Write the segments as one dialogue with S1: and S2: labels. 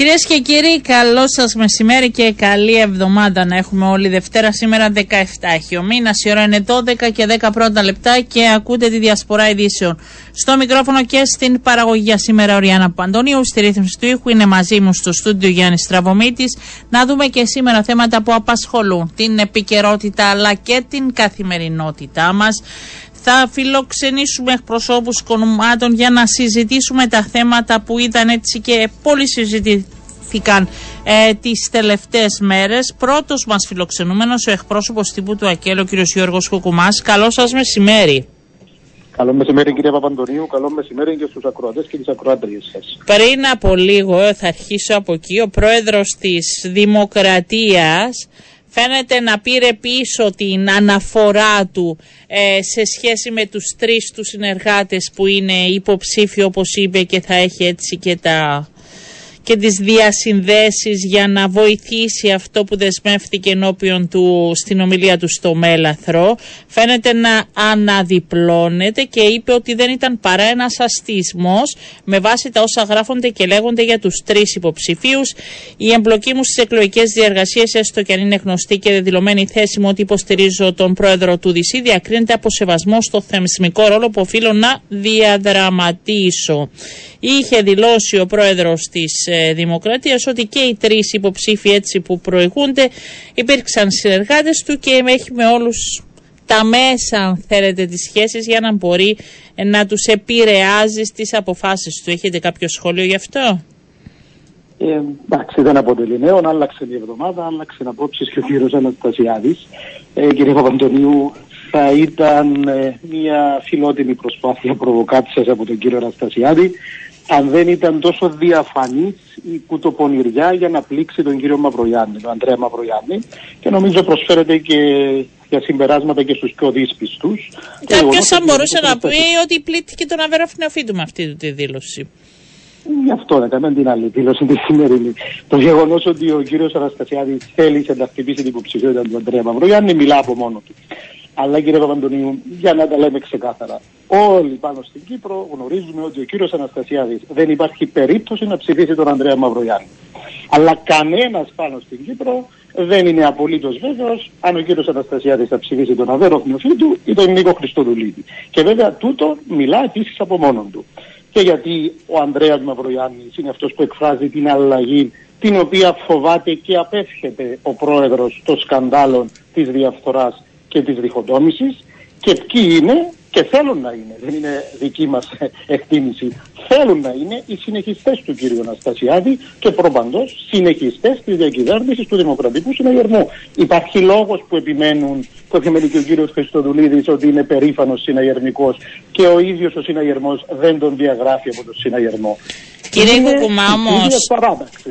S1: Κυρίες και κύριοι, καλό σας μεσημέρι και καλή εβδομάδα να έχουμε όλη Δευτέρα. Σήμερα 17 έχει ο μήνας. Η ώρα είναι 12 και 10 πρώτα λεπτά και ακούτε τη διασπορά ειδήσεων. Στο μικρόφωνο και στην παραγωγή για σήμερα ο Ριάννα Παντονίου. Στη ρύθμιση του ήχου είναι μαζί μου στο στούντιο Γιάννης Στραβωμίτη. Να δούμε και σήμερα θέματα που απασχολούν την επικαιρότητα αλλά και την καθημερινότητά μας θα φιλοξενήσουμε εκπροσώπους κομμάτων για να συζητήσουμε τα θέματα που ήταν έτσι και πολύ συζητήθηκαν ε, τις τελευταίες μέρες. Πρώτος μας φιλοξενούμενος ο εκπρόσωπος τύπου του ΑΚΕΛ, ο κ. Γιώργος Κουκουμάς. Καλό σας μεσημέρι.
S2: Καλό μεσημέρι κύριε Παπαντονίου, καλό μεσημέρι και στους ακροατές και τις ακροάτριες σας.
S1: Πριν από λίγο, θα αρχίσω από εκεί, ο πρόεδρος της Δημοκρατίας φαίνεται να πήρε πίσω την αναφορά του ε, σε σχέση με τους τρεις τους συνεργάτες που είναι υποψήφοι όπως είπε και θα έχει έτσι και τα και τις διασυνδέσεις για να βοηθήσει αυτό που δεσμεύτηκε ενώπιον του στην ομιλία του στο Μέλαθρο φαίνεται να αναδιπλώνεται και είπε ότι δεν ήταν παρά ένας αστισμός με βάση τα όσα γράφονται και λέγονται για τους τρεις υποψηφίους. Η εμπλοκή μου στις εκλογικές διαργασίες έστω και αν είναι γνωστή και δεδηλωμένη θέση μου ότι υποστηρίζω τον πρόεδρο του ΔΙΣΥ διακρίνεται από σεβασμό στο θεμισμικό ρόλο που οφείλω να διαδραματίσω. Είχε δηλώσει ο πρόεδρος της ε, Δημοκρατίας ότι και οι τρεις υποψήφοι έτσι που προηγούνται υπήρξαν συνεργάτες του και έχει με όλους τα μέσα, αν θέλετε, τις σχέσεις για να μπορεί να τους επηρεάζει στις αποφάσεις του. Έχετε κάποιο σχόλιο γι' αυτό;
S2: Ε, εντάξει, δεν αποτελεί νέο, άλλαξε η εβδομάδα, άλλαξε απόψεις και ο κύριος Αναστασιάδης. Ε, κύριε Παπαντονίου, θα ήταν ε, μια φιλότιμη προσπάθεια προβοκάτσια από τον κύριο Αναστασιάδη αν δεν ήταν τόσο διαφανής η κουτοπονηριά για να πλήξει τον κύριο Μαυρογιάννη, τον Αντρέα Μαυρογιάννη και νομίζω προσφέρεται και για συμπεράσματα και στους πιο δύσπιστους.
S1: Κάποιος θα μπορούσε να πει ότι πλήττηκε τον Αβέρα Φνεοφίτου με αυτή τη δήλωση.
S2: Γι' αυτό δεν έκαμε την άλλη δήλωση τη σημερινή. Το γεγονός ότι ο κύριος Αναστασιάδης θέλησε να χτυπήσει την υποψηφιότητα του Αντρέα Μαυρογιάννη μιλά από μόνο του. Αλλά κύριε Παπαντονίου, για να τα λέμε ξεκάθαρα, όλοι πάνω στην Κύπρο γνωρίζουμε ότι ο κύριος Αναστασιάδης δεν υπάρχει περίπτωση να ψηφίσει τον Ανδρέα Μαυρογιάννη. Αλλά κανένας πάνω στην Κύπρο δεν είναι απολύτως βέβαιος αν ο κύριος Αναστασιάδης θα ψηφίσει τον Αβέρο του ή τον Νίκο Χριστοδουλίδη. Και βέβαια τούτο μιλά επίσης από μόνο του. Και γιατί ο Ανδρέας Μαυρογιάννης είναι αυτός που εκφράζει την αλλαγή την οποία φοβάται και απέφχεται ο πρόεδρος των σκανδάλων της διαφθοράς και της διχοτόμησης και ποιοι είναι και θέλουν να είναι, δεν είναι δική μας εκτίμηση, θέλουν να είναι οι συνεχιστές του κύριου Αναστασιάδη και προπαντός συνεχιστές της διακυβέρνησης του Δημοκρατικού Συναγερμού. Υπάρχει λόγος που επιμένουν, που επιμένει και ο κύριος Χριστοδουλίδης ότι είναι περήφανος συναγερμικός και ο ίδιος ο συναγερμός δεν τον διαγράφει από τον συναγερμό.
S1: Κύριε Κουκουμά,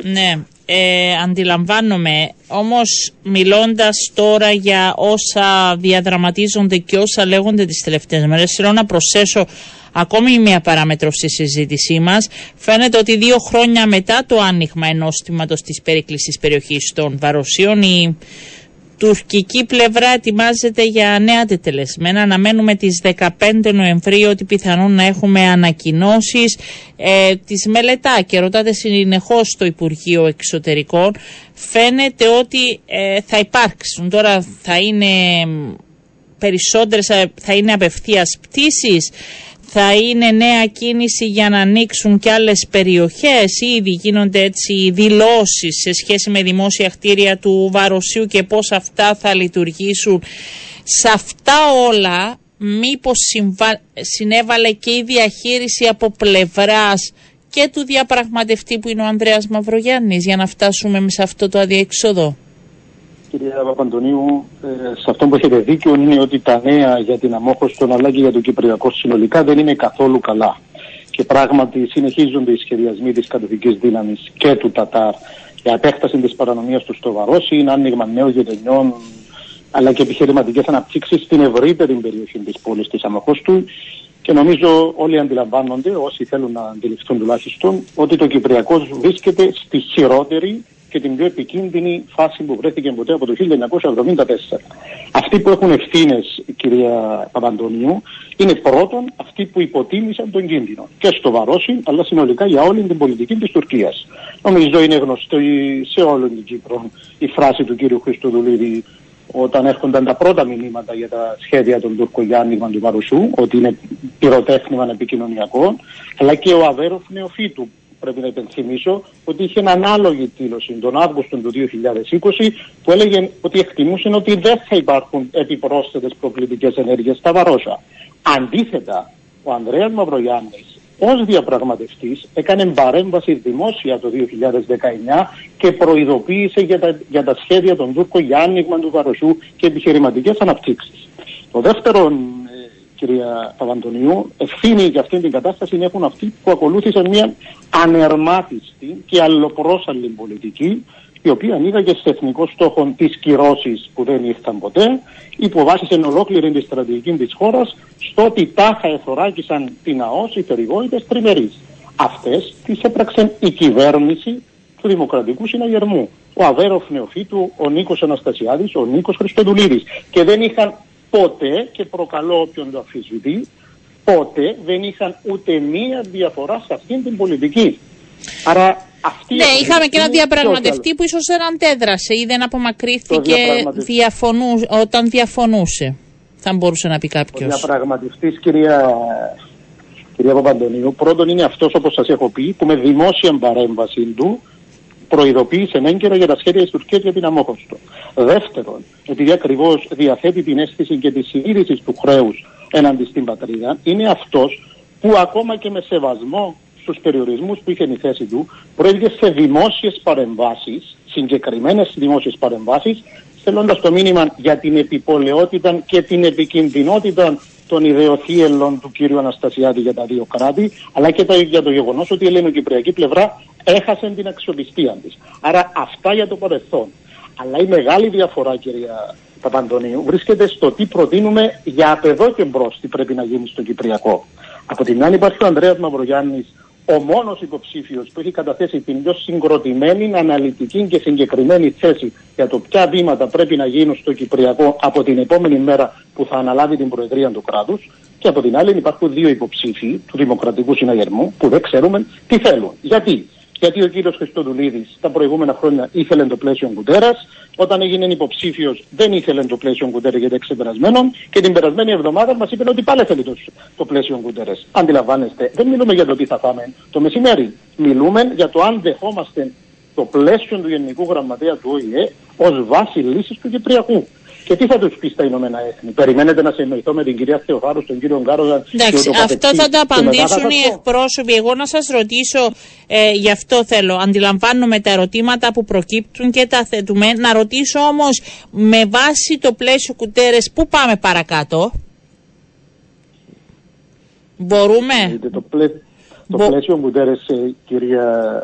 S1: ναι, ε, αντιλαμβάνομαι. Όμως μιλώντας τώρα για όσα διαδραματίζονται και όσα λέγονται τις τελευταίες μέρες, θέλω να προσθέσω ακόμη μια παράμετρο στη συζήτησή μας. Φαίνεται ότι δύο χρόνια μετά το άνοιγμα ενός τμήματος της περίκλησης περιοχής των Βαροσίων, η τουρκική πλευρά ετοιμάζεται για νέα τετελεσμένα. Αναμένουμε τις 15 Νοεμβρίου ότι πιθανόν να έχουμε ανακοινώσεις. Ε, τις μελετά και ρωτάτε συνεχώς στο Υπουργείο Εξωτερικών. Φαίνεται ότι ε, θα υπάρξουν. Τώρα θα είναι περισσότερες, θα είναι απευθείας πτήσεις θα είναι νέα κίνηση για να ανοίξουν και άλλες περιοχές. Ήδη γίνονται έτσι δηλώσεις σε σχέση με δημόσια κτίρια του Βαροσίου και πώς αυτά θα λειτουργήσουν. Σε αυτά όλα μήπως συνέβαλε και η διαχείριση από πλευράς και του διαπραγματευτή που είναι ο Ανδρέας Μαυρογιάννης για να φτάσουμε σε αυτό το αδιέξοδο;
S2: Κυρία Παπαντονίου, ε, σε αυτό που έχετε δίκιο είναι ότι τα νέα για την αμόχωση των αλλά και για το Κυπριακό συνολικά δεν είναι καθόλου καλά. Και πράγματι συνεχίζονται οι σχεδιασμοί της κατοχική δύναμης και του Τατάρ για επέκταση της παρανομίας του στο Βαρόσι, είναι άνοιγμα νέων γειτονιών αλλά και επιχειρηματικές αναπτύξεις στην ευρύτερη περιοχή της πόλης της Αμοχώστου Και νομίζω όλοι αντιλαμβάνονται, όσοι θέλουν να αντιληφθούν τουλάχιστον, ότι το Κυπριακός βρίσκεται στη χειρότερη και την πιο επικίνδυνη φάση που βρέθηκε ποτέ από το 1974. Αυτοί που έχουν ευθύνες, κυρία Παπαντονίου, είναι πρώτον αυτοί που υποτίμησαν τον κίνδυνο. Και στο Βαρόσι, αλλά συνολικά για όλη την πολιτική της Τουρκίας. Νομίζω είναι γνωστή σε όλη την Κύπρο η φράση του κύριου Χριστοδουλίδη όταν έρχονταν τα πρώτα μηνύματα για τα σχέδια των Τούρκων για άνοιγμα του Βαρουσού, ότι είναι πυροτέχνημα επικοινωνιακό, αλλά και ο Αβέροφ Νεοφύτου, πρέπει να υπενθυμίσω ότι είχε ανάλογη δήλωση τον Αύγουστο του 2020 που έλεγε ότι εκτιμούσαν ότι δεν θα υπάρχουν επιπρόσθετες προκλητικές ενέργειες στα Βαρόσα. Αντίθετα, ο Ανδρέας Μαυρογιάννης ως διαπραγματευτής έκανε παρέμβαση δημόσια το 2019 και προειδοποίησε για τα, για τα σχέδια των Τούρκων για άνοιγμα του Βαροσού και επιχειρηματικές αναπτύξεις. Το δεύτερο κυρία Παπαντονιού, ευθύνη για αυτήν την κατάσταση έχουν αυτοί που ακολούθησαν μια ανερμάτιστη και αλλοπρόσαλλη πολιτική, η οποία ανοίγαγε σε εθνικό στόχο τι κυρώσει που δεν ήρθαν ποτέ, υποβάσισε ολόκληρη τη στρατηγική της χώρας στο ότι τάχα εθωράκησαν την ΑΟΣ οι περιβόητε τριμερείς. Αυτές τις έπραξε η κυβέρνηση του Δημοκρατικού Συναγερμού. Ο Αβέροφ Νεοφύτου, ο Νίκος Αναστασιάδης, ο Νίκος Χριστοδουλίδης. Και δεν είχαν ποτέ, και προκαλώ όποιον το αφισβητεί, ποτέ δεν είχαν ούτε μία διαφορά σε αυτήν την πολιτική. Άρα αυτή
S1: ναι, είχαμε και ένα διαπραγματευτή που ίσως δεν αντέδρασε ή δεν απομακρύθηκε διαφωνού, όταν διαφωνούσε. Θα μπορούσε να πει κάποιος.
S2: Ο διαπραγματευτής, κυρία, κυρία Παπαντονίου, πρώτον είναι αυτός, όπως σας έχω πει, που με δημόσια παρέμβαση του προειδοποίησε έγκαιρα για τα σχέδια της Τουρκίας για την αμόχωστο. Δεύτερον, επειδή ακριβώς διαθέτει την αίσθηση και τη συντήρηση του χρέους έναντι στην πατρίδα, είναι αυτός που ακόμα και με σεβασμό στους περιορισμούς που είχε η θέση του, προέβηκε σε δημόσιες παρεμβάσεις, συγκεκριμένες δημόσιες παρεμβάσεις, στέλνοντας το μήνυμα για την επιπολαιότητα και την επικινδυνότητα των ιδεοθύελων του κύριου Αναστασιάδη για τα δύο κράτη, αλλά και για το γεγονός ότι η ελληνοκυπριακή πλευρά έχασε την αξιοπιστία της. Άρα αυτά για το παρελθόν. Αλλά η μεγάλη διαφορά, κυρία Παπαντονίου, βρίσκεται στο τι προτείνουμε για από εδώ και μπρος τι πρέπει να γίνει στο Κυπριακό. Από την άλλη υπάρχει ο Ανδρέας Μαυρογιάννης ο μόνος υποψήφιος που έχει καταθέσει την πιο συγκροτημένη, αναλυτική και συγκεκριμένη θέση για το ποια βήματα πρέπει να γίνουν στο Κυπριακό από την επόμενη μέρα που θα αναλάβει την Προεδρία του κράτους. Και από την άλλη υπάρχουν δύο υποψήφοι του Δημοκρατικού Συναγερμού που δεν ξέρουμε τι θέλουν. Γιατί; Γιατί ο κύριος Χριστοδουλίδης τα προηγούμενα χρόνια ήθελε το πλαίσιο Κουτέρα, όταν έγινε υποψήφιος δεν ήθελε το πλαίσιο Κουτέρα γιατί εξεπερασμένο και την περασμένη εβδομάδα μας είπε ότι πάλι θέλει το, το πλαίσιο Κουτέρα. Αντιλαμβάνεστε, δεν μιλούμε για το τι θα φάμε το μεσημέρι. Μιλούμε για το αν δεχόμαστε το πλαίσιο του Γενικού Γραμματέα του ΟΗΕ ως βάση λύσης του Κυπριακού. Και τι θα τους πεις στα Ηνωμένα Έθνη; Περιμένετε να συνοηθώ με την κυρία Θεοφάρου, τον κύριο Γκάρογα.
S1: Εντάξει, αυτό θα το απαντήσουν οι εκπρόσωποι. Εγώ να σας ρωτήσω, ε, γι' αυτό θέλω. Αντιλαμβάνομαι τα ερωτήματα που προκύπτουν και τα θέτουμε. Να ρωτήσω όμως, με βάση το πλαίσιο κουτέρες, πού πάμε παρακάτω; Μπορούμε;
S2: Το, το πλαίσιο κουτέρες, ε, κυρία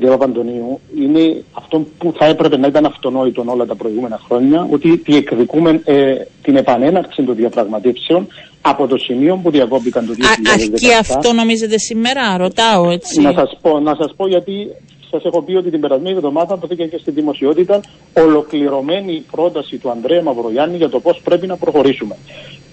S2: κυρία Παπαντονίου, είναι αυτό που θα έπρεπε να ήταν αυτονόητο όλα τα προηγούμενα χρόνια, ότι διεκδικούμε ε, την επανέναρξη των διαπραγματεύσεων από το σημείο που διακόπηκαν το 2017.
S1: Και αυτό νομίζετε σήμερα, ρωτάω έτσι.
S2: Να σας πω, να σας πω γιατί σας έχω πει ότι την περασμένη εβδομάδα δόθηκε και στη δημοσιότητα ολοκληρωμένη πρόταση του Ανδρέα Μαυρογιάννη για το πώς πρέπει να προχωρήσουμε.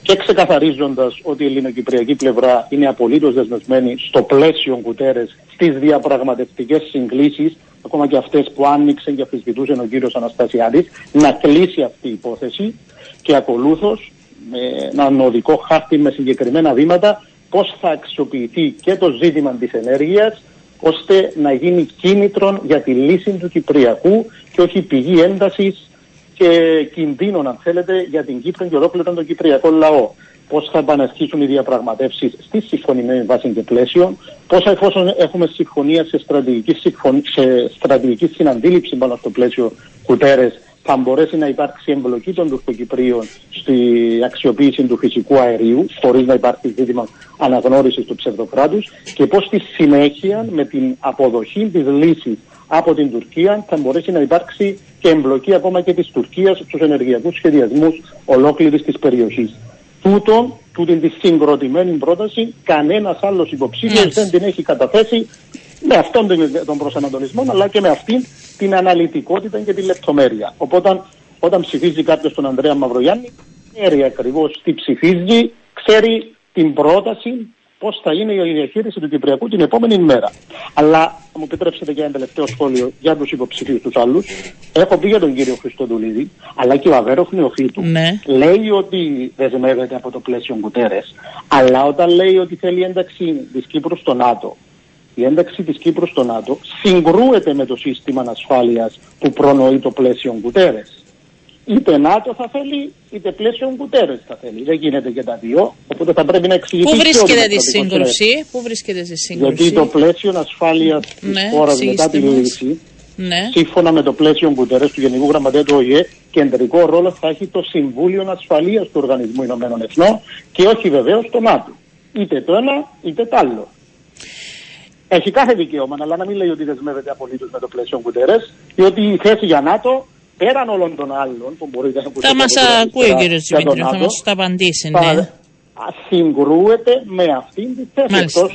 S2: Και ξεκαθαρίζοντας ότι η ελληνοκυπριακή πλευρά είναι απολύτως δεσμευμένη στο πλαίσιο κουτέρες στις διαπραγματευτικές συγκλήσεις, ακόμα και αυτές που άνοιξε και αφισβητούσε ο κύριος Αναστασιάδης, να κλείσει αυτή η υπόθεση και ακολούθως με έναν οδικό χάρτη με συγκεκριμένα βήματα πώς θα αξιοποιηθεί και το ζήτημα της ενέργειας ώστε να γίνει κίνητρο για τη λύση του Κυπριακού και όχι πηγή έντασης και κινδύνων, αν θέλετε, για την Κύπρο και ολόκληρο τον Κυπριακό λαό. Πώς θα επαναρχίσουν οι διαπραγματεύσεις στη συμφωνημένη βάση και πλαίσιο, πώς εφόσον έχουμε συμφωνία σε στρατηγική, συμφων... σε στρατηγική συναντήληψη πάνω στο πλαίσιο κουτέρες, θα μπορέσει να υπάρξει εμπλοκή των Τουρκοκυπρίων στη αξιοποίηση του φυσικού αερίου, χωρίς να υπάρχει ζήτημα αναγνώρισης του ψευδοκράτους, και πώς στη συνέχεια με την αποδοχή της λύσης από την Τουρκία θα μπορέσει να υπάρξει και εμπλοκή ακόμα και της Τουρκίας στους ενεργειακούς σχεδιασμούς ολόκληρης της περιοχής. Τούτο τούτη τη συγκροτημένη πρόταση, κανένας άλλος υποψήφιος δεν την έχει καταθέσει με αυτόν τον προσανατολισμό, αλλά και με αυτήν την αναλυτικότητα και τη λεπτομέρεια. Οπότε, όταν ψηφίζει κάποιος τον Ανδρέα Μαυρογιάννη, ξέρει ακριβώς τι ψηφίζει, ξέρει την πρόταση, πώς θα είναι η διαχείριση του Κυπριακού την επόμενη μέρα. Αλλά, θα μου επιτρέψετε και ένα τελευταίο σχόλιο για τους υποψηφίους τους άλλους. Έχω πει για τον κύριο Χριστοδουλίδη, αλλά και ο Αβέροφ Νεοφύτου.
S1: Ναι.
S2: Λέει ότι δεσμεύεται από το πλαίσιο Κουτέρες, αλλά όταν λέει ότι θέλει ένταξη της Κύπρου στο ΝΑΤΟ, η ένταξη της Κύπρου στο ΝΑΤΟ συγκρούεται με το σύστημα ασφάλεια που προνοεί το πλαίσιο Κουτέρε. Είτε ΝΑΤΟ θα θέλει, είτε πλαίσιο Κουτέρε θα θέλει. Δεν γίνεται και τα δύο. Οπότε θα πρέπει να εξηγηθεί.
S1: Πού βρίσκεται τη σύγκρουση, Πού βρίσκεται τη σύγκρουση;
S2: Γιατί το πλαίσιο ασφάλεια της ναι, χώρας μετά τη λύση, ναι. σύμφωνα με το πλαίσιο Κουτέρε του Γενικού Γραμματέα του ΟΗΕ, κεντρικό ρόλο θα έχει το Συμβούλιο Ασφαλεία του Οργανισμού Ηνωμένων Εθνών και όχι βεβαίως το ΝΑΤΟ. Είτε το ένα είτε το άλλο. Έχει κάθε δικαίωμα, αλλά να μην λέει ότι δεσμεύεται απολύτως με το πλαίσιο Κουτέρε, διότι η θέση για ΝΑΤΟ πέραν όλων των άλλων που μπορείτε να
S1: Θα μας ακούει ο κύριος Δημήτρη, θα μας τα απαντήσει, ναι.
S2: Συγκρούεται με αυτήν τη θέση. Εκτό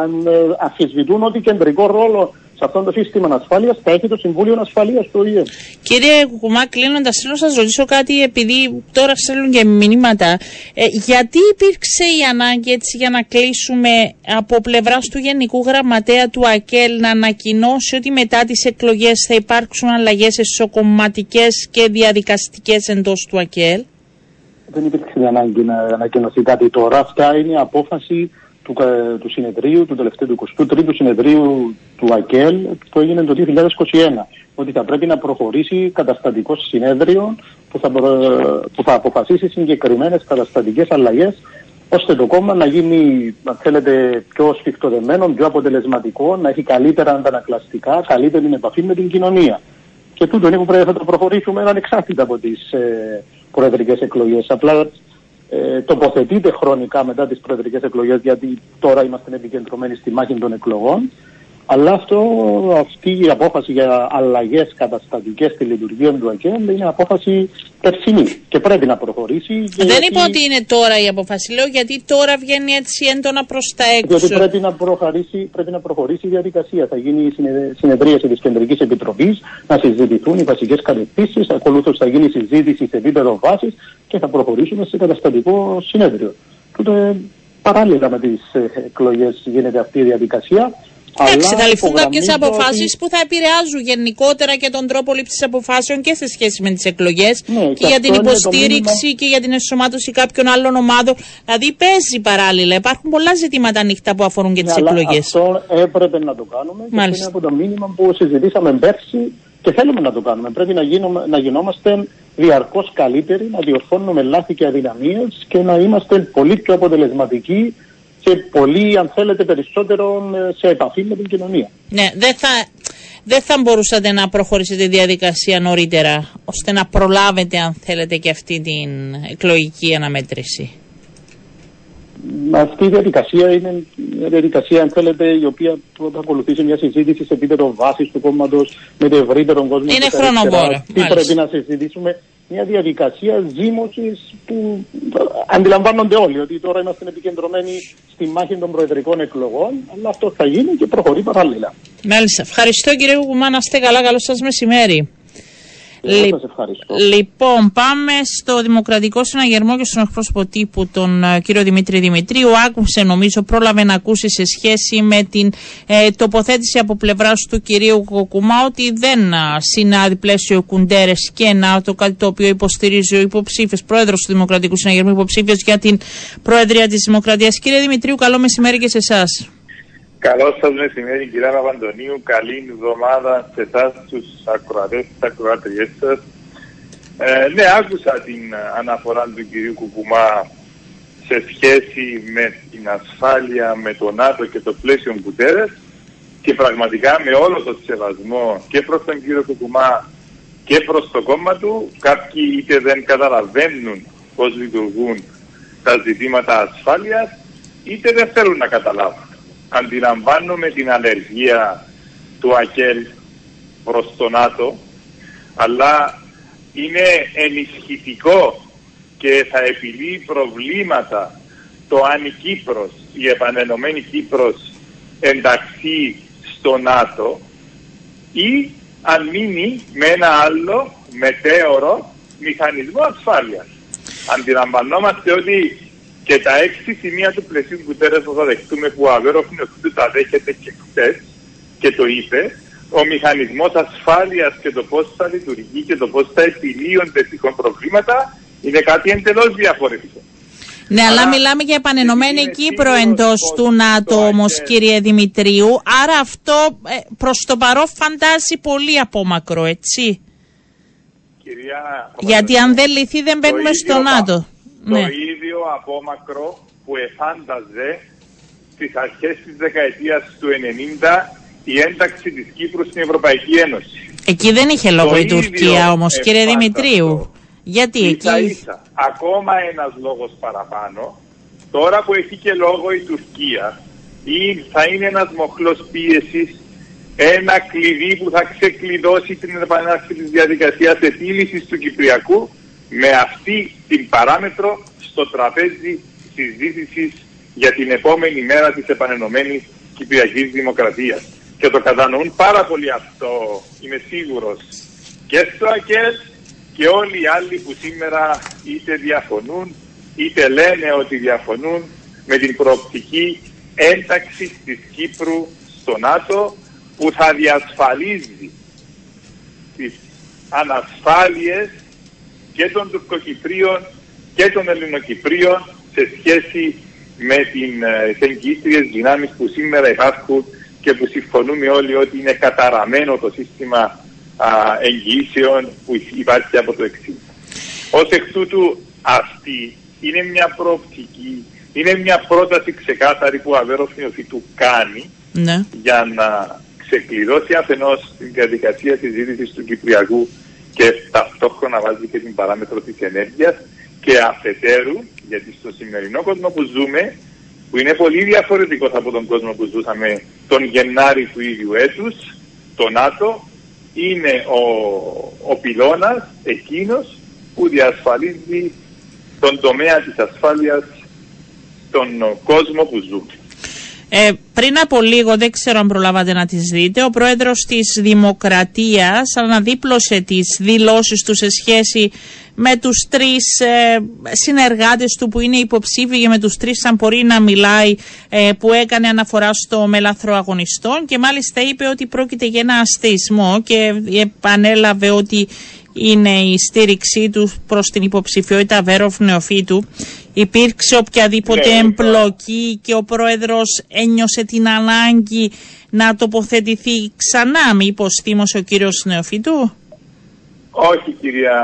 S2: αν ε, αφισβητούν ότι κεντρικό ρόλο σε αυτό το σύστημα ασφάλεια θα έχει το Συμβούλιο Ασφαλεία του ΟΗΕ.
S1: Κύριε Κουκουμά, κλείνοντας, θέλω να σας ρωτήσω κάτι, επειδή τώρα στέλνουν και μηνύματα. Ε, γιατί υπήρξε η ανάγκη έτσι για να κλείσουμε από πλευράς του Γενικού Γραμματέα του ΑΚΕΛ να ανακοινώσει ότι μετά τις εκλογές θα υπάρξουν αλλαγές εσωκομματικέ και διαδικαστικές εντός του ΑΚΕΛ;
S2: Δεν υπήρξε ανάγκη να ανακοινωθεί κάτι τώρα. Αυτά είναι απόφαση του, του συνεδρίου, του τελευταίου του 23ου συνεδρίου του ΑΚΕΛ που έγινε το 2021. Ότι θα πρέπει να προχωρήσει καταστατικό συνέδριο που θα, που θα αποφασίσει συγκεκριμένες καταστατικές αλλαγές ώστε το κόμμα να γίνει, αν θέλετε, πιο σφιχτοδεμένο, πιο αποτελεσματικό, να έχει καλύτερα αντανακλαστικά, καλύτερη επαφή με την κοινωνία. Και τούτο είναι που πρέπει να το προχωρήσουμε ανεξάρτητα από τις ε, προεδρικές εκλογές. Απλά ε, τοποθετείται χρονικά μετά τις προεδρικές εκλογές γιατί τώρα είμαστε επικεντρωμένοι στη μάχη των εκλογών αλλά αυτό, αυτή η απόφαση για αλλαγές καταστατικές στη λειτουργία του ΑΚΕΛ είναι απόφαση περσινή και πρέπει να προχωρήσει.
S1: Δεν γιατί... είπα ότι είναι τώρα η απόφαση, λέω γιατί τώρα βγαίνει έτσι έντονα προς τα έξω.
S2: Γιατί πρέπει να, προχωρήσει, πρέπει να προχωρήσει η διαδικασία. Θα γίνει η συνεδρίαση της Κεντρικής Επιτροπής, να συζητηθούν οι βασικές κατευθύνσει, ακολούθως θα γίνει συζήτηση σε επίπεδο βάσης και θα προχωρήσουμε σε καταστατικό συνέδριο. Τότε παράλληλα με τις εκλογές γίνεται αυτή η διαδικασία.
S1: Εντάξει, θα ληφθούν κάποιες αποφάσεις ότι... που θα επηρεάζουν γενικότερα και τον τρόπο λήψης αποφάσεων και σε σχέση με τις εκλογές ναι, και, για την υποστήριξη και για την ενσωμάτωση κάποιων άλλων ομάδων. Δηλαδή παίζει παράλληλα. Υπάρχουν πολλά ζητήματα ανοιχτά που αφορούν και τις ναι, εκλογές.
S2: Αυτό έπρεπε να το κάνουμε. Και αυτό είναι από το μήνυμα που συζητήσαμε πέρσι και θέλουμε να το κάνουμε. Πρέπει να, γίνουμε, να γινόμαστε διαρκώς καλύτεροι, να διορθώνουμε λάθη και αδυναμίες και να είμαστε πολύ πιο αποτελεσματικοί και πολύ, αν θέλετε, περισσότερο ε, σε επαφή με την κοινωνία.
S1: Ναι, δεν θα, δεν θα μπορούσατε να προχωρήσετε τη διαδικασία νωρίτερα, ώστε να προλάβετε, αν θέλετε, και αυτή την εκλογική αναμέτρηση.
S2: Αυτή η διαδικασία είναι μια διαδικασία, αν θέλετε, η οποία θα ακολουθήσει μια συζήτηση σε επίπεδο βάσης του κόμματος με το ευρύτερο κόσμο.
S1: Είναι χρονοβόρο.
S2: Τι πρέπει να συζητήσουμε; Μια διαδικασία ζήμωσης που αντιλαμβάνονται όλοι ότι τώρα είμαστε επικεντρωμένοι στη μάχη των προεδρικών εκλογών αλλά αυτό θα γίνει και προχωρεί παράλληλα.
S1: Μάλιστα. Ευχαριστώ κύριε Κουμά, να είστε καλά. Καλό σας μεσημέρι. Λοιπόν, πάμε στο Δημοκρατικό Συναγερμό και στον εκπρόσωπο τύπου, τον uh, κύριο Δημήτρη Δημητρίου. Άκουσε, νομίζω, πρόλαβε να ακούσει σε σχέση με την ε, τοποθέτηση από πλευράς του κυρίου Κοκουμά ότι δεν uh, συνάδει πλαίσιο κουντέρες και να το κάτι το οποίο υποστηρίζει ο υποψήφιος πρόεδρος του Δημοκρατικού Συναγερμού, υποψήφιος για την Προεδρία της Δημοκρατίας. Κύριε Δημητρίου, καλό μεσημέρι και σε εσάς.
S3: Καλό σας μεσημέρι, κυρία Παπαντονίου. Καλή εβδομάδα σε εσάς, του ακροατές, τι ακροατριέ σας. Ε, ναι, άκουσα την αναφορά του κυρίου Κουκουμά σε σχέση με την ασφάλεια, με το ΝΑΤΟ και το πλαίσιο Κουτέρες και πραγματικά με όλο το σεβασμό και προς τον κύριο Κουκουμά και προς το κόμμα του κάποιοι είτε δεν καταλαβαίνουν πώς λειτουργούν τα ζητήματα ασφάλειας είτε δεν θέλουν να καταλάβουν αντιλαμβάνομαι την αλλεργία του ΑΚΕΛ προς το ΝΑΤΟ, αλλά είναι ενισχυτικό και θα επιλύει προβλήματα το αν η Κύπρος, η επανενωμένη Κύπρος ενταχθεί στο ΝΑΤΟ ή αν μείνει με ένα άλλο μετέωρο μηχανισμό ασφάλειας. Αντιλαμβανόμαστε ότι και τα έξι σημεία του πλαισίου που τέλος θα δεχτούμε που ο Αβέροφ τα δέχεται και χθες και το είπε, ο μηχανισμός ασφάλειας και το πώς θα λειτουργεί και το πώς θα επιλύονται τυχόν προβλήματα είναι κάτι εντελώς διαφορετικό.
S1: Ναι, αλλά, μιλάμε για επανενωμένη Κύπρο εντός του ΝΑΤΟ όμως, κύριε Δημητρίου. Άρα αυτό ε, προς το παρόν φαντάζει πολύ απόμακρο, έτσι;
S3: Κυρία,
S1: Γιατί αν δεν λυθεί δεν μπαίνουμε στο ΝΑΤΟ.
S3: Το ναι. ίδιο απόμακρο που εφάνταζε στις αρχές της δεκαετίας του 90 η ένταξη της Κύπρου στην Ευρωπαϊκή Ένωση.
S1: Εκεί δεν είχε λόγο η Τουρκία όμως, κύριε Δημητρίου. Γιατί
S3: ίσα, εκεί... Ίσα, ακόμα ένας λόγος παραπάνω, τώρα που έχει και λόγο η Τουρκία, ή θα είναι ένας μοχλός πίεσης, ένα κλειδί που θα ξεκλειδώσει την επανάσταση της διαδικασίας επίλυσης του Κυπριακού με αυτή την παράμετρο στο τραπέζι συζήτησης για την επόμενη μέρα της επανενωμένης Κυπριακής Δημοκρατίας. Και το κατανοούν πάρα πολύ αυτό, είμαι σίγουρος, και στο ΑΚΕΣ και όλοι οι άλλοι που σήμερα είτε διαφωνούν είτε λένε ότι διαφωνούν με την προοπτική ένταξη της Κύπρου στο ΝΑΤΟ που θα διασφαλίζει τις ανασφάλειες και των Τουρκοκυπρίων και των Ελληνοκυπρίων σε σχέση με την, ε, εγγύητριες δυνάμεις που σήμερα υπάρχουν και που συμφωνούμε όλοι ότι είναι καταραμένο το σύστημα α, εγγυήσεων που υπάρχει από το 60. Ως εκ τούτου αυτή είναι μια προοπτική, είναι μια πρόταση ξεκάθαρη που ο Αβέρος του κάνει ναι. για να ξεκλειδώσει αφενός την διαδικασία συζήτησης του Κυπριακού και ταυτόχρονα βάζει και την παράμετρο της ενέργειας και αφετέρου, γιατί στο σημερινό κόσμο που ζούμε, που είναι πολύ διαφορετικός από τον κόσμο που ζούσαμε τον Γενάρη του ίδιου έτους, το ΝΑΤΟ είναι ο, ο πυλώνας εκείνος που διασφαλίζει τον τομέα της ασφάλειας στον κόσμο που ζούμε.
S1: Ε, πριν από λίγο, δεν ξέρω αν προλάβατε να τις δείτε, ο πρόεδρος της Δημοκρατίας αναδίπλωσε τις δηλώσεις του σε σχέση με τους τρεις ε, συνεργάτες του που είναι υποψήφιοι και με τους τρεις αν μπορεί να μιλάει ε, που έκανε αναφορά στο μελάθρο αγωνιστών και μάλιστα είπε ότι πρόκειται για ένα αστεισμό και επανέλαβε ότι είναι η στήριξή του προς την υποψηφιότητα Βέροφ Νεοφύτου. Υπήρξε οποιαδήποτε ναι, εμπλοκή και ο πρόεδρος ένιωσε την ανάγκη να τοποθετηθεί ξανά, μήπως θύμωσε ο κύριος Νεοφύτου.
S3: Όχι κυρία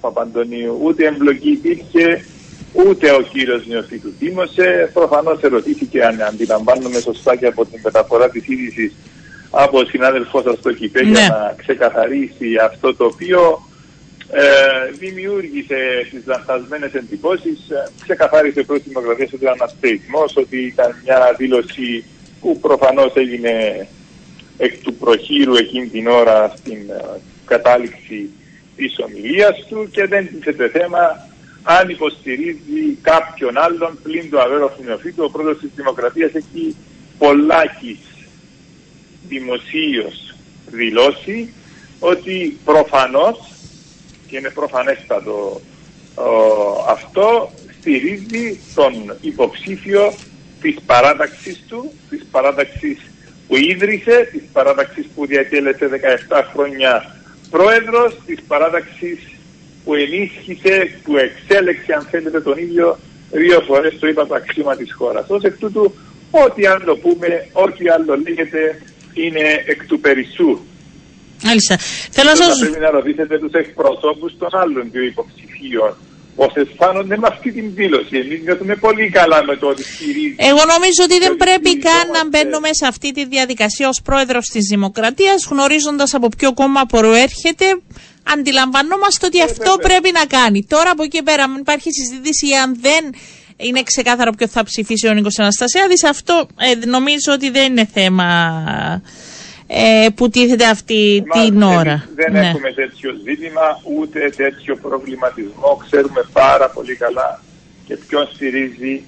S3: Παπαντονίου, ούτε εμπλοκή υπήρχε, ούτε ο κύριος Νεοφύτου θύμωσε. Προφανώς ερωτήθηκε αν αντιλαμβάνομαι σωστά και από την μεταφορά της είδησης από ο συνάδελφός σας στο ΚΙΠΕ για ναι. να ξεκαθαρίσει αυτό το οποίο ε, δημιούργησε τι λανθασμένες εντυπώσεις. Ε, ξεκαθάρισε προς τη Δημοκρατία ότι ήταν ένας ότι ήταν μια δήλωση που προφανώς έγινε εκ του προχείρου εκείνη την ώρα στην ε, κατάληξη της ομιλίας του και δεν τίθεται θέμα αν υποστηρίζει κάποιον άλλον πλην του Αβέρο Φινοφίτου. Ο πρόεδρος της Δημοκρατίας έχει πολλάκι δημοσίως δηλώσει ότι προφανώς και είναι προφανέστατο αυτό στηρίζει τον υποψήφιο της παράταξης του, της παράταξης που ίδρυσε, της παράταξης που διατέλεσε 17 χρόνια πρόεδρος, της παράταξης που ενίσχυσε, που εξέλεξε αν θέλετε τον ίδιο δύο φορές το είπα το αξίωμα της χώρας. Ως εκ τούτου, ό,τι άλλο πούμε, ό,τι άλλο λέγεται, είναι εκ του περισσού.
S1: Μάλιστα. Θέλω να
S3: σας... Πρέπει να ρωτήσετε τους εκπροσώπους των άλλων δύο υποψηφίων πώ αισθάνονται με αυτή την δήλωση. Εμείς νιώθουμε πολύ καλά με το ότι στηρίζει.
S1: Εγώ νομίζω ότι δεν πρέπει καν να μπαίνουμε σε αυτή τη διαδικασία ως πρόεδρος της Δημοκρατίας, γνωρίζοντας από ποιο κόμμα προέρχεται. Αντιλαμβανόμαστε ότι ε, αυτό πρέπει να κάνει. Τώρα από εκεί πέρα, αν υπάρχει συζήτηση, αν δεν είναι ξεκάθαρο ποιο θα ψηφίσει ο Νίκος Αναστασιάδης. Αυτό ε, νομίζω ότι δεν είναι θέμα ε, που τίθεται αυτή την ώρα.
S3: Δεν ναι. έχουμε τέτοιο ζήτημα, ούτε τέτοιο προβληματισμό. Ξέρουμε πάρα πολύ καλά και ποιον στηρίζει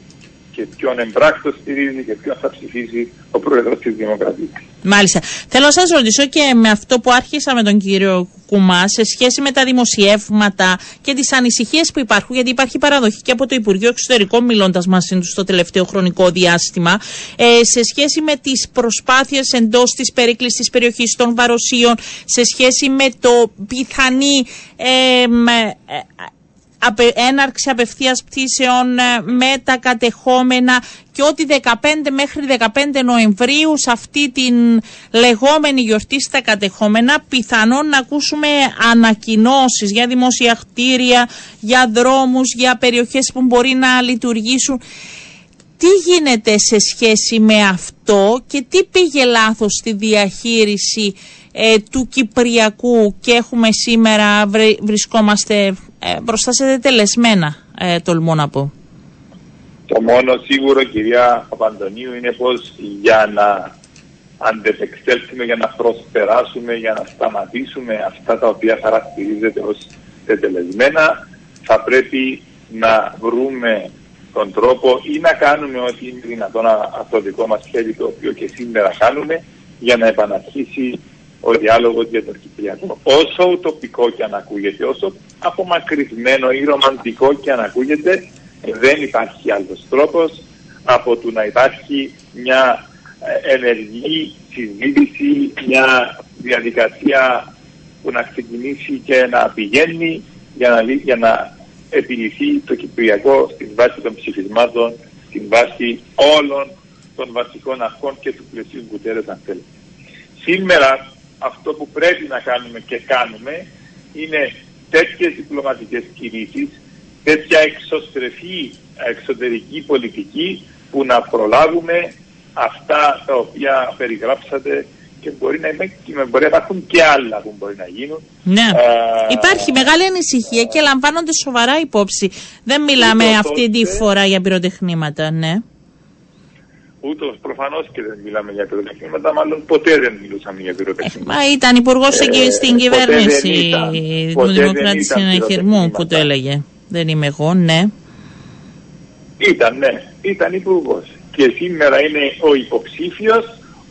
S3: και ποιον εμπράκτο στηρίζει και ποιον θα ψηφίσει ο πρόεδρος της Δημοκρατίας.
S1: Μάλιστα. Θέλω να σας ρωτήσω και με αυτό που άρχισα με τον κύριο Κουμάς σε σχέση με τα δημοσιεύματα και τις ανησυχίες που υπάρχουν, γιατί υπάρχει παραδοχή και από το Υπουργείο Εξωτερικών μιλώντας μαζί τους στο τελευταίο χρονικό διάστημα, ε, σε σχέση με τις προσπάθειες εντός της περίκληση περιοχής των Βαροσίων, σε σχέση με το πιθανή. Ε, έναρξη απευθείας πτήσεων ε, με τα κατεχόμενα και ότι 15 μέχρι 15 Νοεμβρίου σε αυτή την λεγόμενη γιορτή στα κατεχόμενα πιθανόν να ακούσουμε ανακοινώσεις για δημόσια κτίρια, για δρόμους, για περιοχές που μπορεί να λειτουργήσουν. Τι γίνεται σε σχέση με αυτό και τι πήγε λάθος στη διαχείριση ε, του Κυπριακού και έχουμε σήμερα, βρισκόμαστε ε, μπροστά σε τελεσμένα, ε, τολμώ να πω.
S3: Το μόνο σίγουρο, κυρία Παπαντονίου, είναι πως για να αντεπεξέλθουμε, για να προσπεράσουμε, για να σταματήσουμε αυτά τα οποία χαρακτηρίζεται ως τελεσμένα, θα πρέπει να βρούμε τον τρόπο ή να κάνουμε ό,τι είναι δυνατόν από το δικό μας χέρι, το οποίο και σήμερα κάνουμε, για να επαναρχίσει ο διάλογος για το Κυπριακό. Όσο ουτοπικό και αν ακούγεται, όσο απομακρυσμένο ή ρομαντικό και αν ακούγεται, δεν υπάρχει άλλος τρόπος από το να υπάρχει μια ε, ενεργή συζήτηση, μια διαδικασία που να ξεκινήσει και να πηγαίνει για να, για να επιληθεί το Κυπριακό στην βάση των ψηφισμάτων, στην βάση όλων των βασικών αρχών και του πλαισίου που αν θέλετε. Σήμερα αυτό που πρέπει να κάνουμε και κάνουμε είναι τέτοιες διπλωματικές κινήσεις, τέτοια εξωστρεφή εξωτερική πολιτική που να προλάβουμε αυτά τα οποία περιγράψατε και μπορεί να, μπορεί να υπάρχουν και άλλα που μπορεί να γίνουν.
S1: Ναι. Υπάρχει μεγάλη ανησυχία και λαμβάνονται σοβαρά υπόψη. Δεν μιλάμε αυτή τη φορά για πυροτεχνήματα, ναι.
S3: Ούτως προφανώς και δεν μιλάμε για πυροτεχνήματα, μάλλον ποτέ δεν μιλούσαμε για πυροτεχνήματα.
S1: μα ήταν υπουργός ε, στην κυβέρνηση του Δημοκράτη Συνεχειρμού που το έλεγε. Δεν είμαι εγώ, ναι.
S3: Ήταν, ναι. Ήταν υπουργός. Και σήμερα είναι ο υποψήφιος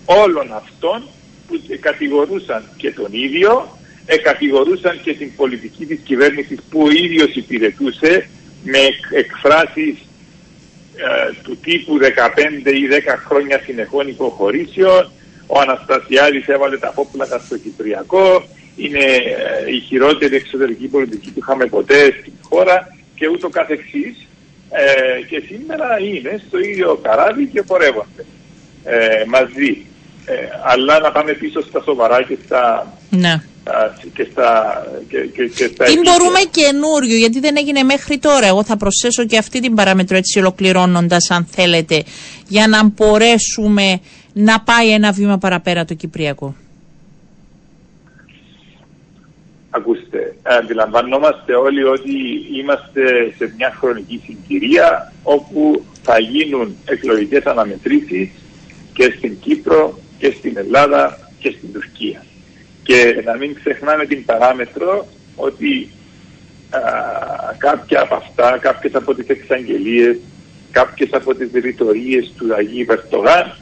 S3: όλων αυτών που κατηγορούσαν και τον ίδιο, εκατηγορούσαν και την πολιτική της κυβέρνησης που ο ίδιος υπηρετούσε με εκφράσεις ε, του τύπου 15 ή 10 χρόνια συνεχών υποχωρήσεων. Ο Αναστασιάδης έβαλε τα πόπλατα στο Κυπριακό. Είναι ε, η χειρότερη εξωτερική πολιτική που είχαμε ποτέ στην χώρα και ούτω καθεξής. Ε, και σήμερα είναι στο ίδιο καράβι και πορεύονται ε, μαζί. Ε, αλλά να πάμε πίσω στα σοβαρά και στα,
S1: ναι
S3: και στα, και, και, και στα Τι
S1: μπορούμε καινούριο, γιατί δεν έγινε μέχρι τώρα. Εγώ θα προσθέσω και αυτή την παράμετρο έτσι ολοκληρώνοντας, αν θέλετε, για να μπορέσουμε να πάει ένα βήμα παραπέρα το Κυπριακό.
S3: Ακούστε, αντιλαμβανόμαστε όλοι ότι είμαστε σε μια χρονική συγκυρία όπου θα γίνουν εκλογικές αναμετρήσεις και στην Κύπρο και στην Ελλάδα και στην Τουρκία. Και να μην ξεχνάμε την παράμετρο ότι α, κάποια από αυτά, κάποιες από τις εξαγγελίες, κάποιες από τις ρητορίες του Αγίου Βερτογάν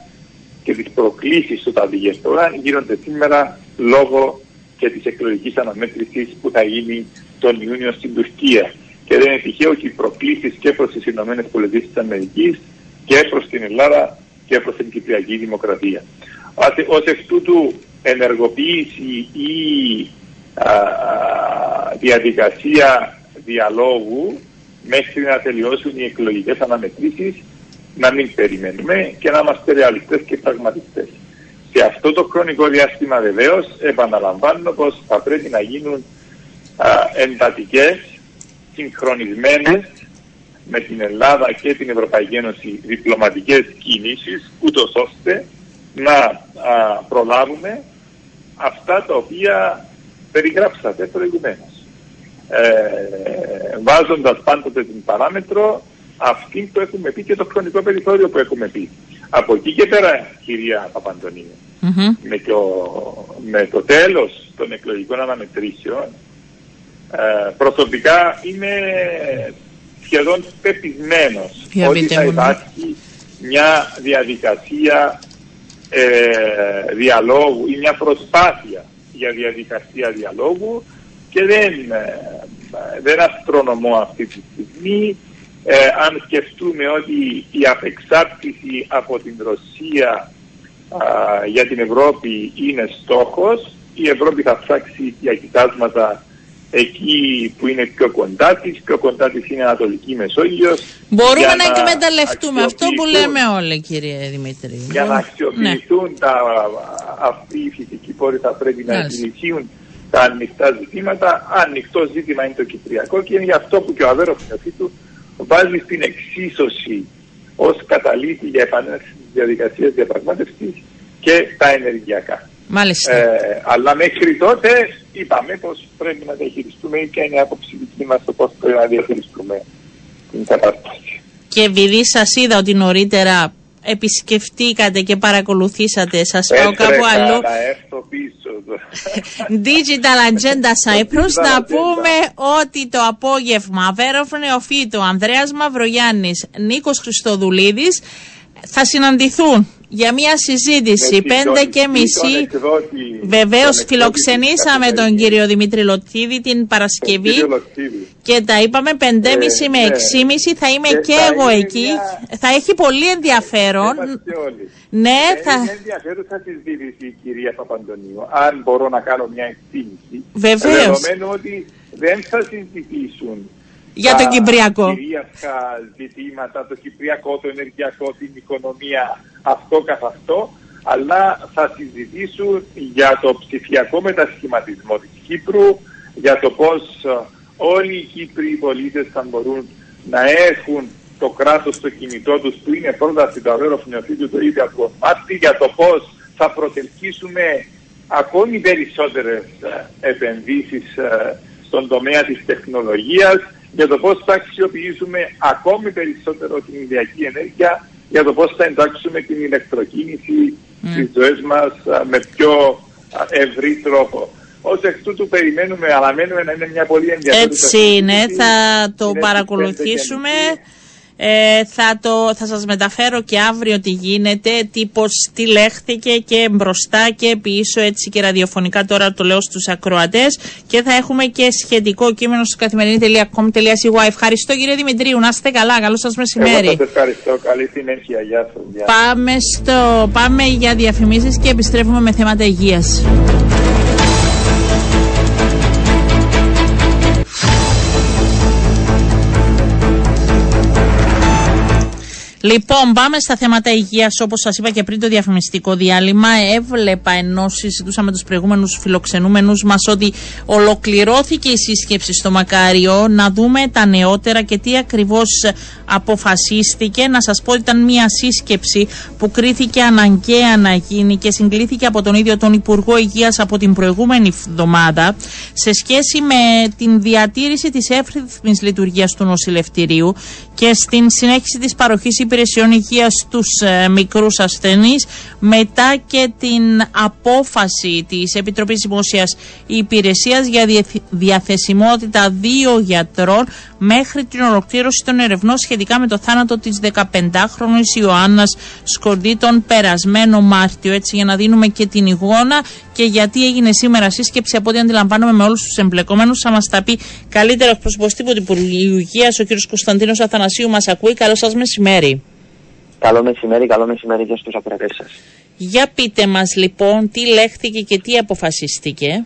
S3: και τις προκλήσεις του Ταβί Βερτογάν γίνονται σήμερα λόγω και της εκλογικής αναμέτρησης που θα γίνει τον Ιούνιο στην Τουρκία. Και δεν είναι τυχαίο ότι οι προκλήσεις και προς τις Ηνωμένες Πολιτείες της Αμερικής και προς την Ελλάδα και προς την Κυπριακή Δημοκρατία. Ως εκ τούτου ενεργοποίηση ή διαδικασία διαλόγου μέχρι να τελειώσουν οι εκλογικές αναμετρήσεις να μην περιμένουμε και να είμαστε ρεαλιστές και πραγματιστές. Σε αυτό το χρονικό διάστημα βεβαίως επαναλαμβάνω πως θα πρέπει να γίνουν α, εντατικές, συγχρονισμένες με την Ελλάδα και την Ευρωπαϊκή Ένωση διπλωματικές κινήσεις ούτως ώστε να προλάβουμε αυτά τα οποία περιγράψατε προηγουμένως. Ε, βάζοντας πάντοτε την παράμετρο αυτή που έχουμε πει και το χρονικό περιθώριο που έχουμε πει. Από εκεί και πέρα, κυρία με, το, με το τέλος των εκλογικών αναμετρήσεων, ε, προσωπικά είμαι σχεδόν πεπισμένος ότι θα υπάρχει μια διαδικασία ε, διαλόγου ή μια προσπάθεια για διαδικασία διαλόγου και δεν, ε, δεν αστρονομώ αυτή τη στιγμή. Ε, αν σκεφτούμε ότι η απεξάρτηση από την Ρωσία για την Ευρώπη είναι στόχος, η Ευρώπη θα ψάξει για κοιτάσματα εκεί που είναι πιο κοντά της, πιο κοντά της είναι η Ανατολική Μεσόγειος.
S1: Μπορούμε να εκμεταλλευτούμε αυτό που λέμε όλοι, κύριε Δημήτρη.
S3: Για να αξιοποιηθούν ναι. τα, αυτοί οι φυσικοί πόροι θα πρέπει να επιληθούν τα ανοιχτά ζητήματα. Ανοιχτό ζήτημα είναι το Κυπριακό και είναι γι' αυτό που και ο Αβέρο του βάζει στην εξίσωση ως καταλήτη για επανέλθει της διαδικασίας διαπραγμάτευσης και τα ενεργειακά.
S1: Μάλιστα. Ε,
S3: αλλά μέχρι τότε είπαμε πως πρέπει να διαχειριστούμε και είναι η άποψη δική μας το πώς πρέπει να διαχειριστούμε την κατάσταση.
S1: Και επειδή σας είδα ότι νωρίτερα επισκεφτήκατε και παρακολουθήσατε, σας πάω κάπου αλλού. Digital Agenda Cyprus να πούμε ότι το απόγευμα Βέροφνε Οφίτο, Ανδρέας Μαυρογιάννης, Νίκος Χριστοδουλίδης θα συναντηθούν για μια συζήτηση πέντε και μισή. Βεβαίως φιλοξενήσαμε τον κύριο Δημήτρη Λοτίδη την Παρασκευή και τα είπαμε πεντέμιση με ναι. εξήμιση θα είμαι και, εγώ εκεί. Θα έχει πολύ ενδιαφέρον.
S3: Ναι, θα... Είναι ενδιαφέρουσα συζήτηση, κυρία Παπαντονίου, αν μπορώ να κάνω μια εκτίμηση.
S1: Βεβαίως.
S3: Δεδομένου ότι δεν θα συζητήσουν
S1: για το Κυπριακό.
S3: Κυρίαρχα ζητήματα, το Κυπριακό, το ενεργειακό, την οικονομία, αυτό καθ' αυτό, αλλά θα συζητήσουν για το ψηφιακό μετασχηματισμό της Κύπρου, για το πώς ε, όλοι οι Κύπροι πολίτες θα μπορούν να έχουν το κράτος στο κινητό τους που είναι πρώτα στην Ταβέρο Φνεοφίτου το ίδιο από Μάρτι, για το πώς θα προτελκύσουμε ακόμη περισσότερες ε, επενδύσεις ε, στον τομέα της τεχνολογίας, για το πώς θα αξιοποιήσουμε ακόμη περισσότερο την ηλιακή ενέργεια, για το πώς θα εντάξουμε την ηλεκτροκίνηση mm. στις ζωές μας με πιο ευρύ τρόπο. Ω εκ τούτου περιμένουμε, αναμένουμε να είναι μια πολύ ενδιαφέρουσα
S1: Έτσι είναι, θα το παρακολουθήσουμε. Ε, θα, το, θα σας μεταφέρω και αύριο τι γίνεται, τι, πώς, τι λέχθηκε και μπροστά και πίσω έτσι και ραδιοφωνικά. Τώρα το λέω στους ακροατές. Και θα έχουμε και σχετικό κείμενο στο καθημερινή.com.cy Ευχαριστώ κύριε Δημητρίου, να είστε καλά, καλό σας μεσημέρι.
S3: Εγώ σας ευχαριστώ, καλή συνέχεια, γεια σας.
S1: Πάμε, στο, πάμε για διαφημίσεις και επιστρέφουμε με θέματα υγείας. Λοιπόν, πάμε στα θέματα υγείας. Όπως σας είπα και πριν το διαφημιστικό διάλειμμα, έβλεπα ενώ συζητούσαμε τους προηγούμενους φιλοξενούμενους μας ότι ολοκληρώθηκε η σύσκεψη στο Μακάριο. Να δούμε τα νεότερα και τι ακριβώς αποφασίστηκε. Να σας πω ότι ήταν μια σύσκεψη που κρίθηκε αναγκαία να γίνει και συγκλήθηκε από τον ίδιο τον Υπουργό Υγείας από την προηγούμενη εβδομάδα σε σχέση με την διατήρηση της εύρυθμης λειτουργίας του νοσηλευτηρίου και στην συνέχιση της παροχής υπηρεσιών υγείας στους ε, μικρούς ασθενείς μετά και την απόφαση της Επιτροπής Δημόσιας Υπηρεσίας για διαθεσιμότητα δύο γιατρών μέχρι την ολοκλήρωση των ερευνών σχετικά με το θάνατο της 15χρονης Ιωάννας Σκορδί τον περασμένο Μάρτιο. Έτσι για να δίνουμε και την εικόνα και γιατί έγινε σήμερα σύσκεψη από ό,τι αντιλαμβάνομαι με όλους τους εμπλεκόμενους θα μας τα πει καλύτερος εκπροσωπός του Υπουργείου Υγείας ο κ. Κωνσταντίνος Αθανασίου μας ακούει. Καλό σας μεσημέρι.
S4: Καλό μεσημέρι, καλό μεσημέρι και στους ακροατές σας.
S1: Για πείτε μας λοιπόν τι λέχθηκε και τι αποφασίστηκε.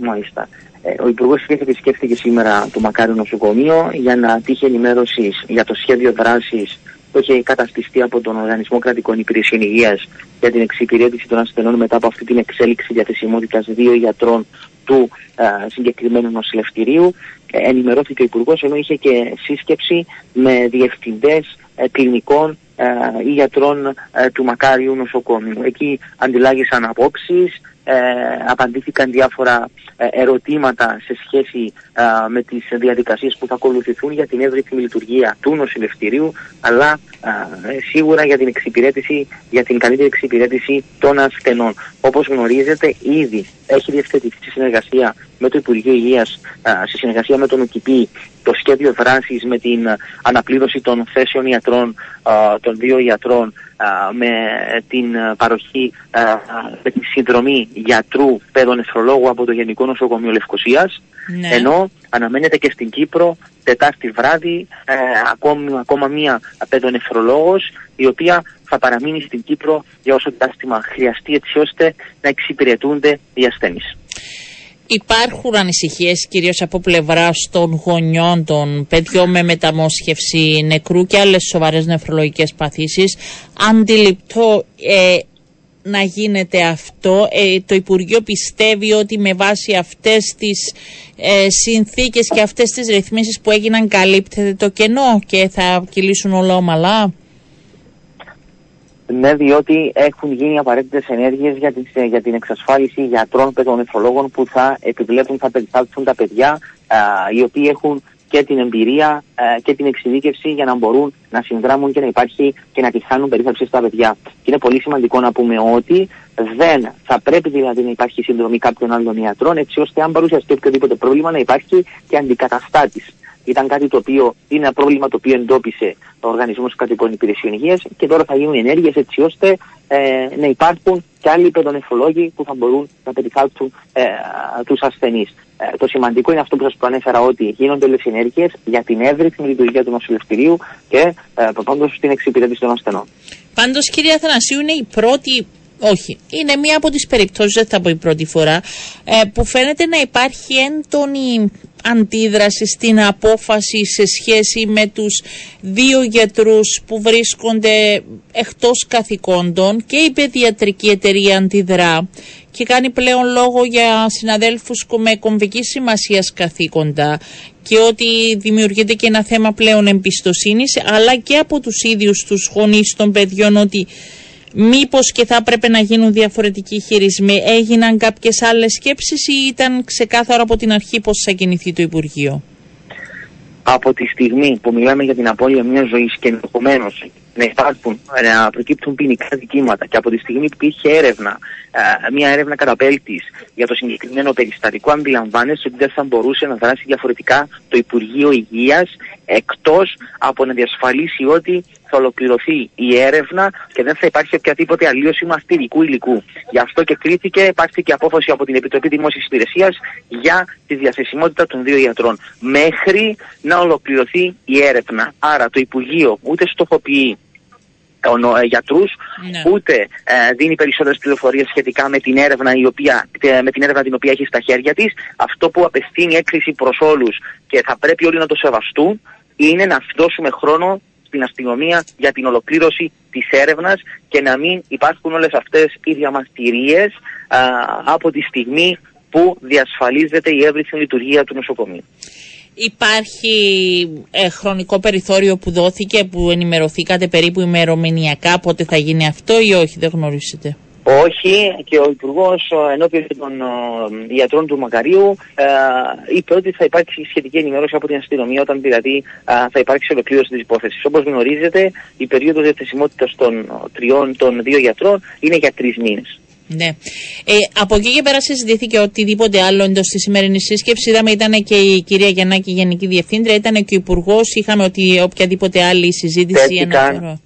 S4: Μάλιστα. Ε, ο Υπουργός Υγεία επισκέφθηκε σήμερα το Μακάριο Νοσοκομείο για να τύχει ενημέρωσης για το σχέδιο δράσης που έχει καταστηστεί από τον Οργανισμό Κρατικών Υπηρεσιών Υγείας για την εξυπηρέτηση των ασθενών μετά από αυτή την εξέλιξη διαθεσιμότητας δύο γιατρών του ε, συγκεκριμένου νοσηλευτηρίου. Ε, ενημερώθηκε ο Υπουργός ενώ είχε και σύσκεψη με διευθυντές ε, κλινικών ή γιατρών του Μακάριου νοσοκόμιου. Εκεί αντιλάγησαν απόψεις, ε, απαντήθηκαν διάφορα ε, ερωτήματα σε σχέση ε, με τις διαδικασίες που θα ακολουθηθούν για την εύρυθμη λειτουργία του νοσηλευτηρίου αλλά σίγουρα για την εξυπηρέτηση, για την καλύτερη εξυπηρέτηση των ασθενών. Όπως γνωρίζετε ήδη έχει διευθετηθεί συνεργασία με το Υπουργείο Υγείας, σε συνεργασία με τον ΟΚΙΠΗ το σχέδιο δράσης με την αναπλήρωση των θέσεων ιατρών, των δύο ιατρών με την παροχή, με την συνδρομή γιατρού παιδονεφρολόγου από το Γενικό Νοσοκομείο Λευκοσίας ναι. ενώ αναμένεται και στην Κύπρο Τετάρτη βράδυ ε, ακόμη, ακόμα μία παιδονεφρολόγος η οποία θα παραμείνει στην Κύπρο για όσο διάστημα χρειαστεί έτσι ώστε να εξυπηρετούνται οι ασθένεις.
S1: Υπάρχουν ανησυχίες κυρίως από πλευρά των γονιών των παιδιών με μεταμόσχευση νεκρού και άλλες σοβαρές νεφρολογικές παθήσεις. Αντιληπτό ε, να γίνεται αυτό. Ε, το Υπουργείο πιστεύει ότι με βάση αυτές τις ε, συνθήκες και αυτές τις ρυθμίσεις που έγιναν καλύπτεται το κενό και θα κυλήσουν όλα ομαλά;
S4: Ναι, διότι έχουν γίνει απαραίτητες ενέργειες για, για την εξασφάλιση γιατρών παιδονεφρολόγων που θα επιβλέπουν, θα περιθάλψουν τα παιδιά οι οποίοι έχουν και την εμπειρία και την εξειδίκευση για να μπορούν να συνδράμουν και να υπάρχει και να τη χάνουν περίθαλψη στα παιδιά. Και είναι πολύ σημαντικό να πούμε ότι δεν θα πρέπει δηλαδή να υπάρχει συνδρομή κάποιων άλλων ιατρών έτσι ώστε αν παρουσιαστεί οποιοδήποτε πρόβλημα να υπάρχει και αντικαταστάτης ήταν κάτι το οποίο είναι ένα πρόβλημα το οποίο εντόπισε ο Οργανισμός Κατοικών Υπηρεσιών Υγείας και τώρα θα γίνουν ενέργειες έτσι ώστε ε, να υπάρχουν και άλλοι παιδονεφολόγοι που θα μπορούν να περιθάλψουν ε, τους ασθενείς. Ε, το σημαντικό είναι αυτό που σας προανέφερα ότι γίνονται όλες ενέργειες για την εύρυθμη λειτουργία του νοσηλευτηρίου και ε, στην εξυπηρέτηση των ασθενών.
S1: Πάντως, κύριε Αθανασίου, είναι η πρώτη όχι. Είναι μία από τις περιπτώσεις, δεν θα πω η πρώτη φορά, ε, που φαίνεται να υπάρχει έντονη αντίδραση στην απόφαση σε σχέση με τους δύο γιατρούς που βρίσκονται εκτός καθηκόντων και η παιδιατρική εταιρεία αντιδρά και κάνει πλέον λόγο για συναδέλφους με κομβικής σημασίας καθήκοντα και ότι δημιουργείται και ένα θέμα πλέον εμπιστοσύνης αλλά και από τους ίδιους τους γονείς των παιδιών ότι Μήπως και θα έπρεπε να γίνουν διαφορετικοί χειρισμοί. Έγιναν κάποιες άλλες σκέψεις ή ήταν ξεκάθαρο από την αρχή πώς θα κινηθεί το Υπουργείο;
S4: Από τη στιγμή που μιλάμε για την απώλεια μιας ζωής και ενδεχομένως να υπάρχουν, να προκύπτουν ποινικά δικήματα και από τη στιγμή που υπήρχε έρευνα, μια έρευνα καταπέλτης για το συγκεκριμένο περιστατικό, αντιλαμβάνεσαι ότι δεν θα μπορούσε να δράσει διαφορετικά το Υπουργείο Υγείας εκτός από να διασφαλίσει ότι θα ολοκληρωθεί η έρευνα και δεν θα υπάρχει οποιαδήποτε αλλίωση μαστηρικού υλικού. Γι' αυτό και κρίθηκε, υπάρχει απόφαση από την Επιτροπή Δημόσιας Υπηρεσίας για τη διαθεσιμότητα των δύο ιατρών μέχρι να ολοκληρωθεί η έρευνα. Άρα το Υπουργείο ούτε στοχοποιεί ε, γιατρούς, ναι. ούτε ε, δίνει περισσότερες πληροφορίες σχετικά με την, έρευνα η οποία, ε, με την έρευνα την οποία έχει στα χέρια της. Αυτό που απευθύνει έκκληση προς όλους και θα πρέπει όλοι να το σεβαστούν είναι να δώσουμε χρόνο στην αστυνομία για την ολοκλήρωση της έρευνας και να μην υπάρχουν όλες αυτές οι διαμαρτυρίες από τη στιγμή που διασφαλίζεται η εύρυθμη λειτουργία του νοσοκομείου.
S1: Υπάρχει ε, χρονικό περιθώριο που δόθηκε, που ενημερωθήκατε περίπου ημερομηνιακά, πότε θα γίνει αυτό ή όχι, δεν γνωρίζετε.
S4: Όχι, και ο Υπουργός ενώπιον των ιατρών του Μακαρίου ε, είπε ότι θα υπάρξει σχετική ενημέρωση από την αστυνομία όταν δηλαδή θα υπάρξει ολοκλήρωση της υπόθεσης. Όπως γνωρίζετε, η περίοδος διαθεσιμότητας των τριών των δύο γιατρών είναι για τρεις μήνες.
S1: Ναι. Ε, από εκεί και πέρα συζητήθηκε οτιδήποτε άλλο εντός της σημερινής σύσκεψης. Είδαμε ήταν και η κυρία Γιαννάκη, Γενική Διευθύντρια, ήταν και ο Υπουργός. Είχαμε ότι οποιαδήποτε άλλη συζήτηση.
S4: Τέθηκαν,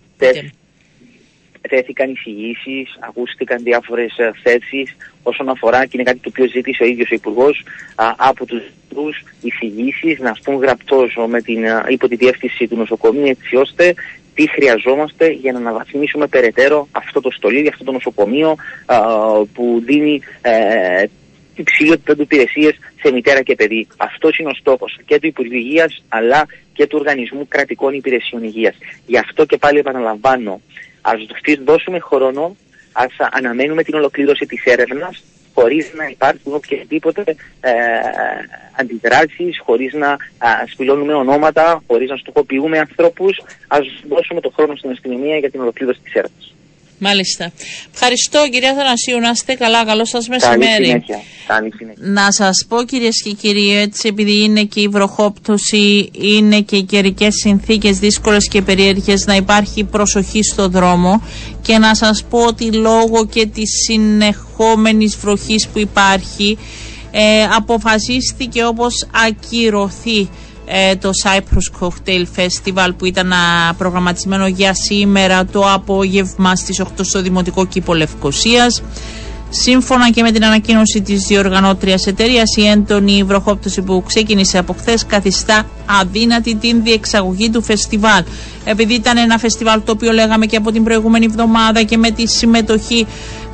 S4: τέθηκαν εισηγήσεις, ακούστηκαν διάφορες θέσεις όσον αφορά και είναι κάτι το οποίο ζήτησε ο ίδιος ο Υπουργός από τους γιατρού εισηγήσεις να σπούν γραπτός με την, υπό τη διεύθυνση του νοσοκομείου έτσι ώστε τι χρειαζόμαστε για να αναβαθμίσουμε περαιτέρω αυτό το στολίδι, αυτό το νοσοκομείο που δίνει ε, υψηλό επίπεδο υπηρεσίες σε μητέρα και παιδί. Αυτός είναι ο στόχος και του Υπουργείου Υγείας αλλά και του Οργανισμού Κρατικών Υπηρεσιών Υγείας. Γι' αυτό και πάλι επαναλαμβάνω, ας δώσουμε χρόνο, ας αναμένουμε την ολοκλήρωση της έρευνας χωρίς να υπάρχουν οποιασδήποτε ε, αντιδράσεις, χωρίς να α, σπηλώνουμε ονόματα, χωρίς να στοχοποιούμε ανθρώπους. Ας δώσουμε το χρόνο στην αστυνομία για την ολοκλήρωση της έρευνας.
S1: Μάλιστα. Ευχαριστώ κυρία Θανασίου. Να είστε καλά. Καλό σας μεσημέρι. Να σας πω κυρίες και κύριοι, έτσι επειδή είναι και η βροχόπτωση, είναι και οι καιρικές συνθήκες δύσκολες και περίεργες, να υπάρχει προσοχή στο δρόμο και να σας πω ότι λόγω και της συνεχόμενης βροχής που υπάρχει, ε, αποφασίστηκε όπως ακυρωθεί ε, το Cyprus Cocktail Festival που ήταν προγραμματισμένο για σήμερα το απόγευμα στις 8 στο Δημοτικό Κήπο Λευκοσίας. Σύμφωνα και με την ανακοίνωση της διοργανώτριας εταιρείας, η έντονη βροχόπτωση που ξεκίνησε από χθες καθιστά αδύνατη την διεξαγωγή του φεστιβάλ. Επειδή ήταν ένα φεστιβάλ το οποίο λέγαμε και από την προηγούμενη εβδομάδα και με τη συμμετοχή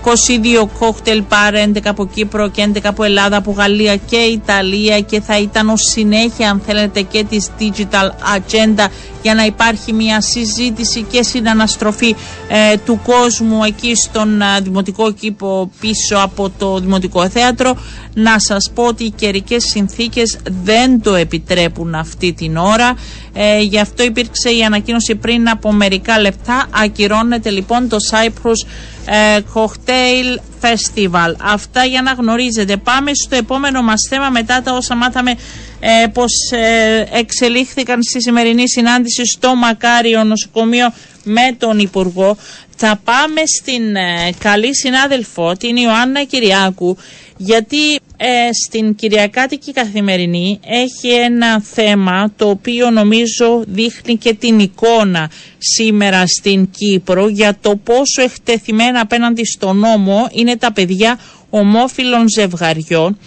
S1: 22 κόκτελ πάρε 11 από Κύπρο και 11 από Ελλάδα, από Γαλλία και Ιταλία και θα ήταν ως συνέχεια αν θέλετε και της Digital Agenda για να υπάρχει μια συζήτηση και συναναστροφή ε, του κόσμου εκεί στον ε, Δημοτικό Κήπο πίσω από το Δημοτικό Θέατρο. Να σας πω ότι οι καιρικές συνθήκες δεν το επιτρέπουν αυτή την ώρα. Ε, γι' αυτό υπήρξε η ανακοίνωση πριν από μερικά λεπτά. Ακυρώνεται λοιπόν το Cyprus ε, Cocktail Festival. Αυτά για να γνωρίζετε. Πάμε στο επόμενο μας θέμα μετά τα όσα μάθαμε ε, πως ε, εξελίχθηκαν στη σημερινή συνάντηση στο Μακάριο νοσοκομείο με τον Υπουργό. Θα πάμε στην ε, καλή συνάδελφο, την Ιωάννα Κυριάκου, γιατί ε, στην Κυριακάτικη Καθημερινή έχει ένα θέμα το οποίο νομίζω δείχνει και την εικόνα σήμερα στην Κύπρο για το πόσο εκτεθειμένα απέναντι στο νόμο είναι τα παιδιά ομόφυλων ζευγαριών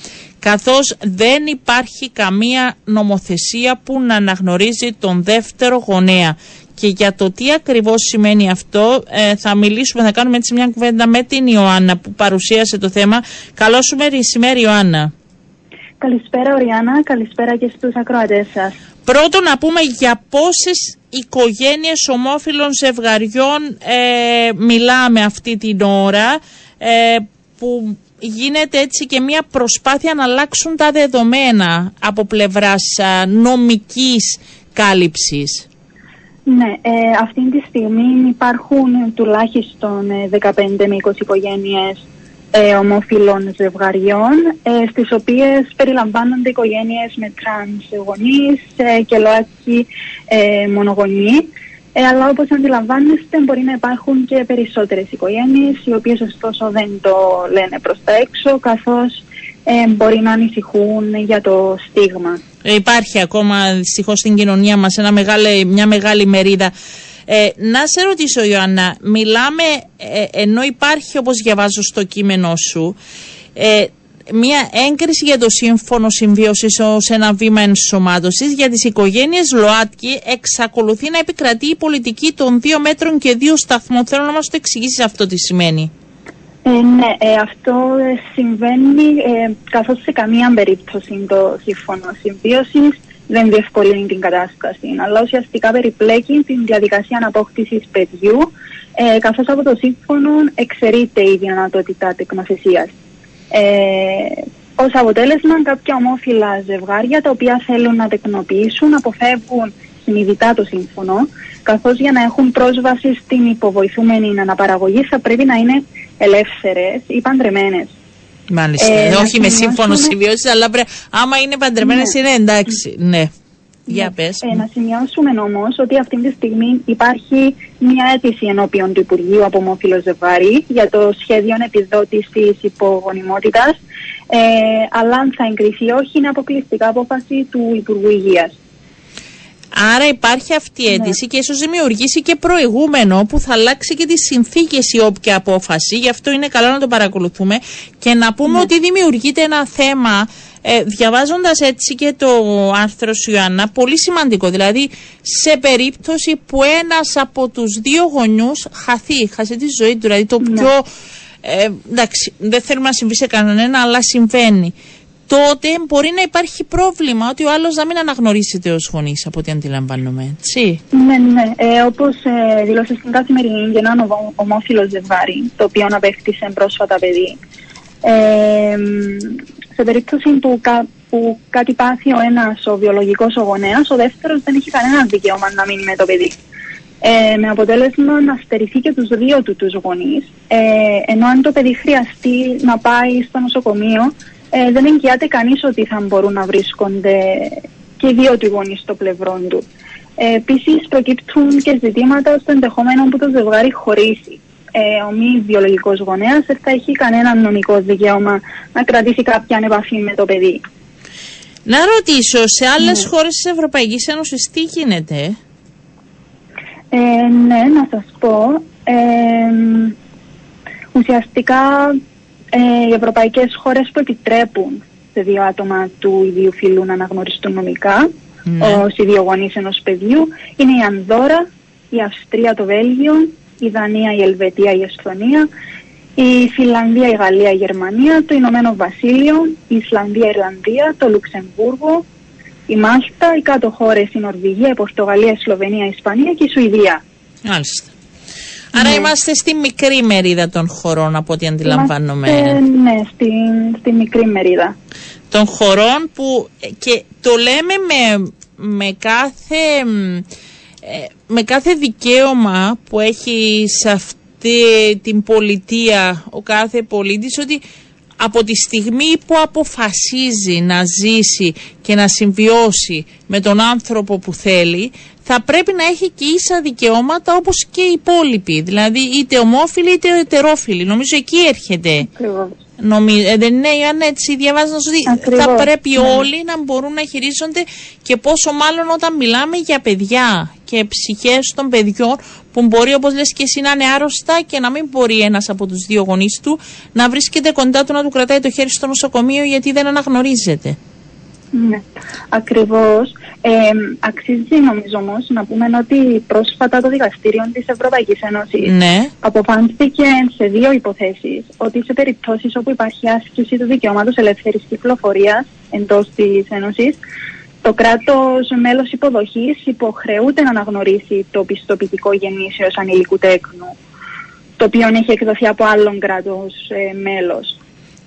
S1: καθώς δεν υπάρχει καμία νομοθεσία που να αναγνωρίζει τον δεύτερο γονέα. Και για το τι ακριβώς σημαίνει αυτό ε, θα μιλήσουμε, θα κάνουμε έτσι μια κουβέντα με την Ιωάννα που παρουσίασε το θέμα. Καλώ σου μεσημέρι Ιωάννα.
S5: Καλησπέρα Οριάννα, καλησπέρα και στους ακροατές σας.
S1: Πρώτον να πούμε για πόσες οικογένειες ομόφυλων ζευγαριών ε, μιλάμε αυτή την ώρα ε, που γίνεται έτσι και μια προσπάθεια να αλλάξουν τα δεδομένα από πλευράς νομικής κάλυψης.
S5: Ναι, ε, αυτή τη στιγμή υπάρχουν τουλάχιστον 15 ε, με 20 οικογένειες ε, ομόφυλων ζευγαριών, ε, στις οποίες περιλαμβάνονται οικογένειες με τρανς γονείς ε, και ΛΟΑΤΚΙ ε, μονογονείς. Ε, αλλά όπως αντιλαμβάνεστε μπορεί να υπάρχουν και περισσότερες οικογένειες οι οποίες ωστόσο δεν το λένε προς τα έξω καθώς ε, μπορεί να ανησυχούν για το στίγμα.
S1: Ε, υπάρχει ακόμα δυστυχώς στην κοινωνία μας ένα μεγάλη, μια μεγάλη μερίδα. Ε, να σε ρωτήσω Ιωάννα, μιλάμε ενώ υπάρχει όπως διαβάζω στο κείμενό σου μια έγκριση για το σύμφωνο συμβίωσης ως ένα βήμα ενσωμάτωσης για τις οικογένειες ΛΟΑΤΚΙ εξακολουθεί να επικρατεί η πολιτική των δύο μέτρων και δύο σταθμών. Θέλω να μας το εξηγήσεις αυτό τι σημαίνει.
S5: Ε, ναι, ε, αυτό συμβαίνει ε, καθώς σε καμία περίπτωση το σύμφωνο συμβίωσης δεν διευκολύνει την κατάσταση, αλλά ουσιαστικά περιπλέκει την διαδικασία αναπόκτησης παιδιού, ε, καθώς από το σύμφωνο εξαιρείται η δυνατότητα τεκνοθεσίας. Ε, Ω αποτέλεσμα, κάποια ομόφυλα ζευγάρια τα οποία θέλουν να τεκνοποιήσουν αποφεύγουν συνειδητά το σύμφωνο, καθώς για να έχουν πρόσβαση στην υποβοηθούμενη αναπαραγωγή θα πρέπει να είναι ελεύθερες ή παντρεμένες.
S1: Μάλιστα. Ε, όχι με σύμφωνος συμβιώσει, αλλά πρέπει, άμα είναι παντρεμένες ναι. είναι εντάξει. Ναι. Για ναι. πες.
S5: Ε, να σημειώσουμε όμως ότι αυτή τη στιγμή υπάρχει μια αίτηση ενώπιον του Υπουργείου από ομόφυλο ζευγάρι για το σχέδιο επιδότησης υπογονιμότητας. Ε, αλλά αν θα εγκριθεί όχι, είναι αποκλειστικά απόφαση του Υπουργού Υγείας.
S1: Άρα υπάρχει αυτή η ναι. αίτηση και ίσως δημιουργήσει και προηγούμενο που θα αλλάξει και τις συνθήκες η όποια απόφαση. Γι' αυτό είναι καλό να το παρακολουθούμε και να πούμε ναι. ότι δημιουργείται ένα θέμα ε, Διαβάζοντας έτσι και το άρθρο σου Ιωάννα, πολύ σημαντικό. Δηλαδή, σε περίπτωση που ένας από τους δύο γονιούς χαθεί, χάσει τη ζωή του, δηλαδή το ναι. πιο. Ε, εντάξει, δεν θέλουμε να συμβεί σε κανένα, αλλά συμβαίνει. Τότε μπορεί να υπάρχει πρόβλημα ότι ο άλλος να μην αναγνωρίζεται ω γονεί, από ό,τι αντιλαμβάνομαι. Έτσι.
S5: Ναι, ναι. Ε, Όπως ε, δήλωσε στην καθημερινή για έναν ομόφυλος ζευγάρι, το οποίο απέκτησε πρόσφατα παιδί, Ε, σε περίπτωση που, που κάτι πάθει ο ένας ο βιολογικός ο γονέας, ο δεύτερος δεν έχει κανένα δικαίωμα να μείνει με το παιδί. Ε, με αποτέλεσμα να στερηθεί και τους δύο του τους γονείς, ε, ενώ αν το παιδί χρειαστεί να πάει στο νοσοκομείο, ε, δεν εγγυάται κανείς ότι θα μπορούν να βρίσκονται και οι δύο του γονείς στο πλευρό του. Ε, Επίσης, προκύπτουν και ζητήματα στο ενδεχόμενο που το ζευγάρι χωρίσει. Ε, ο μη βιολογικός γονέας δεν θα έχει κανένα νομικό δικαίωμα να κρατήσει κάποια επαφή με το παιδί.
S1: Να ρωτήσω, σε άλλες ναι. χώρες της Ευρωπαϊκής Ένωσης τι γίνεται;
S5: Ε, ναι, να σας πω. Ε, ουσιαστικά ε, οι ευρωπαϊκές χώρες που επιτρέπουν σε δύο άτομα του ιδίου φύλου να αναγνωριστούν νομικά ναι. ως ιδιογονείς ενός παιδιού είναι η Ανδόρα, η Αυστρία, το Βέλγιο, η Δανία, η Ελβετία, η Εσθονία, η Φιλανδία, η Γαλλία, η Γερμανία, το Ηνωμένο Βασίλειο, η Ισλανδία, η Ιρλανδία, το Λουξεμβούργο, η Μάλτα, οι κάτω χώρες, η Νορβηγία, η Πορτογαλία, η Σλοβενία, η Ισπανία και η Σουηδία.
S1: Μάλιστα. Άρα ναι. είμαστε στη μικρή μερίδα των χωρών από ό,τι αντιλαμβάνομαι.
S5: Είμαστε, ναι, στη, στη μικρή μερίδα.
S1: Των χωρών που και το λέμε με, με κάθε ε, με κάθε δικαίωμα που έχει σε αυτή την πολιτεία ο κάθε πολίτης ότι από τη στιγμή που αποφασίζει να ζήσει και να συμβιώσει με τον άνθρωπο που θέλει, θα πρέπει να έχει και ίσα δικαιώματα όπως και οι υπόλοιποι. Δηλαδή είτε ομόφιλοι είτε ετερόφιλοι. Νομίζω εκεί έρχεται. Νομίζω, ε, δεν είναι, αν έτσι διαβάζω ότι θα πρέπει ναι. όλοι να μπορούν να χειρίζονται και πόσο μάλλον όταν μιλάμε για παιδιά και ψυχές των παιδιών που μπορεί όπως λες και εσύ να είναι άρρωστα και να μην μπορεί ένας από τους δύο γονείς του να βρίσκεται κοντά του να του κρατάει το χέρι στο νοσοκομείο γιατί δεν αναγνωρίζεται.
S5: Ναι, ακριβώς. Ε, αξίζει νομίζω όμως να πούμε ότι πρόσφατα το Δικαστήριο της Ευρωπαϊκής Ένωσης
S1: ναι.
S5: αποφάνθηκε σε δύο υποθέσεις ότι σε περιπτώσεις όπου υπάρχει άσκηση του δικαιώματος ελεύθερης κυκλοφορίας εντός της Ένωσης το κράτος μέλος υποδοχής υποχρεούται να αναγνωρίσει το πιστοποιητικό γεννήσεως ανηλικού τέκνου το οποίο έχει εκδοθεί από άλλον κράτος ε, μέλος.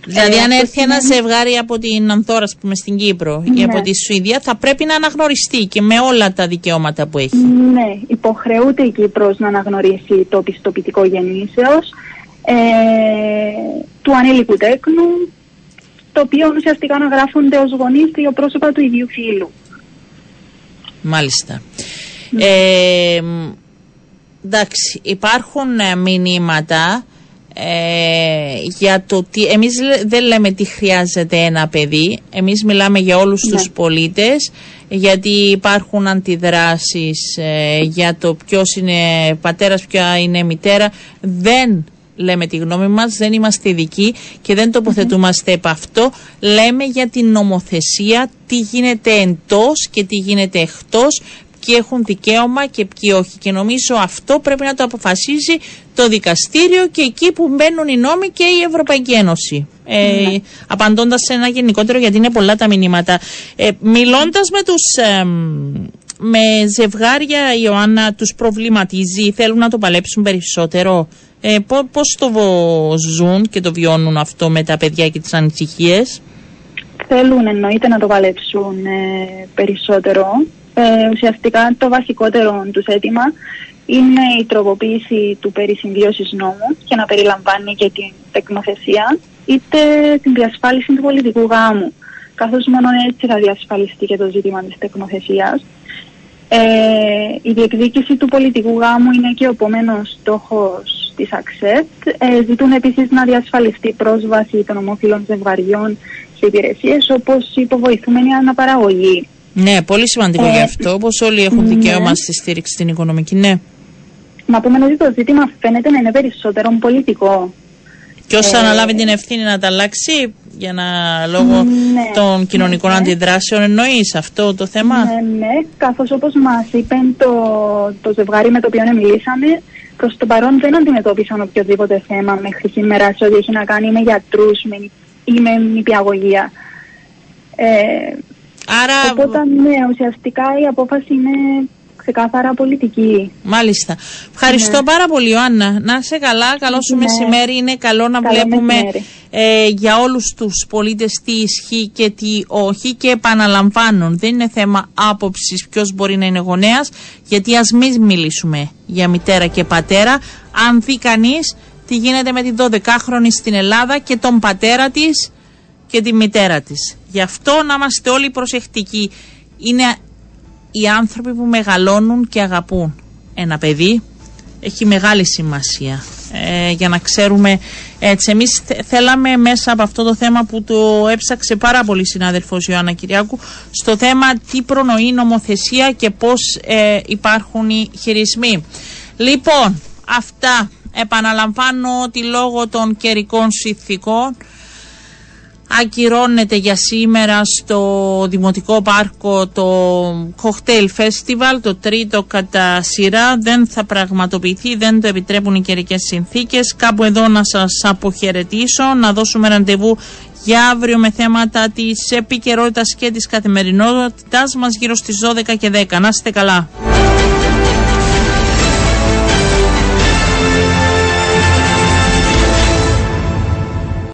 S1: Δηλαδή, αν έρθει ένα ζευγάρι από την Ανθόρα, ας πούμε, στην Κύπρο ή από τη Σουηδία, θα πρέπει να αναγνωριστεί και με όλα τα δικαιώματα που έχει.
S5: Ναι, υποχρεούται η Κύπρος να αναγνωρίσει το πιστοποιητικό γεννήσεως ε, του ανήλικου τέκνου, το οποίο ουσιαστικά αναγράφονται ως γονείς δύο πρόσωπα του ίδιου φύλου.
S1: Μάλιστα. Ε, εντάξει, υπάρχουν ε, μηνύματα ε, για το τι εμείς δεν λέμε τι χρειάζεται ένα παιδί εμείς μιλάμε για όλους ναι. τους πολίτες γιατί υπάρχουν αντιδράσεις ε, για το ποιος είναι πατέρας, ποια είναι μητέρα δεν λέμε τη γνώμη μας, δεν είμαστε ειδικοί και δεν τοποθετούμαστε επ' αυτό. Λέμε για την νομοθεσία, τι γίνεται εντός και τι γίνεται εκτός, ποιοι έχουν δικαίωμα και ποιοι όχι. Και νομίζω αυτό πρέπει να το αποφασίζει το δικαστήριο και εκεί που μπαίνουν οι νόμοι και η Ευρωπαϊκή Ένωση. Ε, ναι. Απαντώντας σε ένα γενικότερο γιατί είναι πολλά τα μηνύματα. Ε, μιλώντας με τους... με ζευγάρια, Ιωάννα, τους προβληματίζει, θέλουν να το παλέψουν περισσότερο. Ε, πώς το ζουν και το βιώνουν αυτό με τα παιδιά και τις ανησυχίες;
S5: Θέλουν εννοείται να το παλέψουν ε, περισσότερο. Ε, ουσιαστικά το βασικότερο τους αίτημα είναι η τροποποίηση του περί συμβίωσης νόμου και να περιλαμβάνει και την τεκνοθεσία είτε την διασφάλιση του πολιτικού γάμου καθώς μόνο έτσι θα διασφαλιστεί και το ζήτημα της τεκνοθεσίας. Ε, η διεκδίκηση του πολιτικού γάμου είναι και ο επόμενο στόχος της ΑΞΕΤ. Ε, ζητούν επίσης να διασφαλιστεί πρόσβαση των ομόφυλων ζευγαριών σε υπηρεσίες όπως η υποβοηθούμενη αναπαραγωγή.
S1: Ναι, πολύ σημαντικό ε, γι' αυτό, όπως όλοι έχουν ναι. δικαίωμα στη στήριξη στην οικονομική, ναι.
S5: Να πούμε ότι το ζήτημα φαίνεται να είναι περισσότερο πολιτικό.
S1: Και όσο ε, αναλάβει την ευθύνη να τα αλλάξει για να λόγω ναι, των κοινωνικών ναι, αντιδράσεων εννοείς αυτό το θέμα;
S5: Ναι, ναι, καθώς όπως μας είπε το, το ζευγάρι με το οποίο μιλήσαμε, προς το παρόν δεν αντιμετώπισαν οποιοδήποτε θέμα μέχρι σήμερα σε ό,τι έχει να κάνει με γιατρούς ή με νηπιαγωγία. Ε,
S1: Άρα...
S5: Οπότε ναι, ουσιαστικά η απόφαση είναι ξεκάθαρα πολιτική.
S1: Μάλιστα. Ευχαριστώ ναι. πάρα πολύ, Ιωάννα. Να είσαι καλά. Καλό σου ναι. μεσημέρι. Είναι καλό να βλέπουμε ε, για όλους τους πολίτες τι ισχύει και τι όχι. Και επαναλαμβάνω, δεν είναι θέμα άποψης ποιος μπορεί να είναι γονέας, γιατί ας μην μιλήσουμε για μητέρα και πατέρα. Αν δει κανείς τι γίνεται με την 12χρονη στην Ελλάδα και τον πατέρα της και τη μητέρα της. Γι' αυτό να είμαστε όλοι προσεκτικοί. Είναι οι άνθρωποι που μεγαλώνουν και αγαπούν ένα παιδί. Έχει μεγάλη σημασία ε, για να ξέρουμε έτσι. Εμείς θέλαμε μέσα από αυτό το θέμα που το έψαξε πάρα πολύ συνάδελφος Ιωάννα Κυριάκου στο θέμα τι προνοεί νομοθεσία και πώς ε, υπάρχουν οι χειρισμοί. Λοιπόν, αυτά επαναλαμβάνω ότι λόγω των καιρικών συνθήκων ακυρώνεται για σήμερα στο Δημοτικό Πάρκο το Cocktail Festival, το τρίτο κατά σειρά. Δεν θα πραγματοποιηθεί, δεν το επιτρέπουν οι καιρικές συνθήκες. Κάπου εδώ να σας αποχαιρετήσω, να δώσουμε ραντεβού για αύριο με θέματα της επικαιρότητας και της καθημερινότητας μας γύρω στις 12 και 10. Να είστε καλά.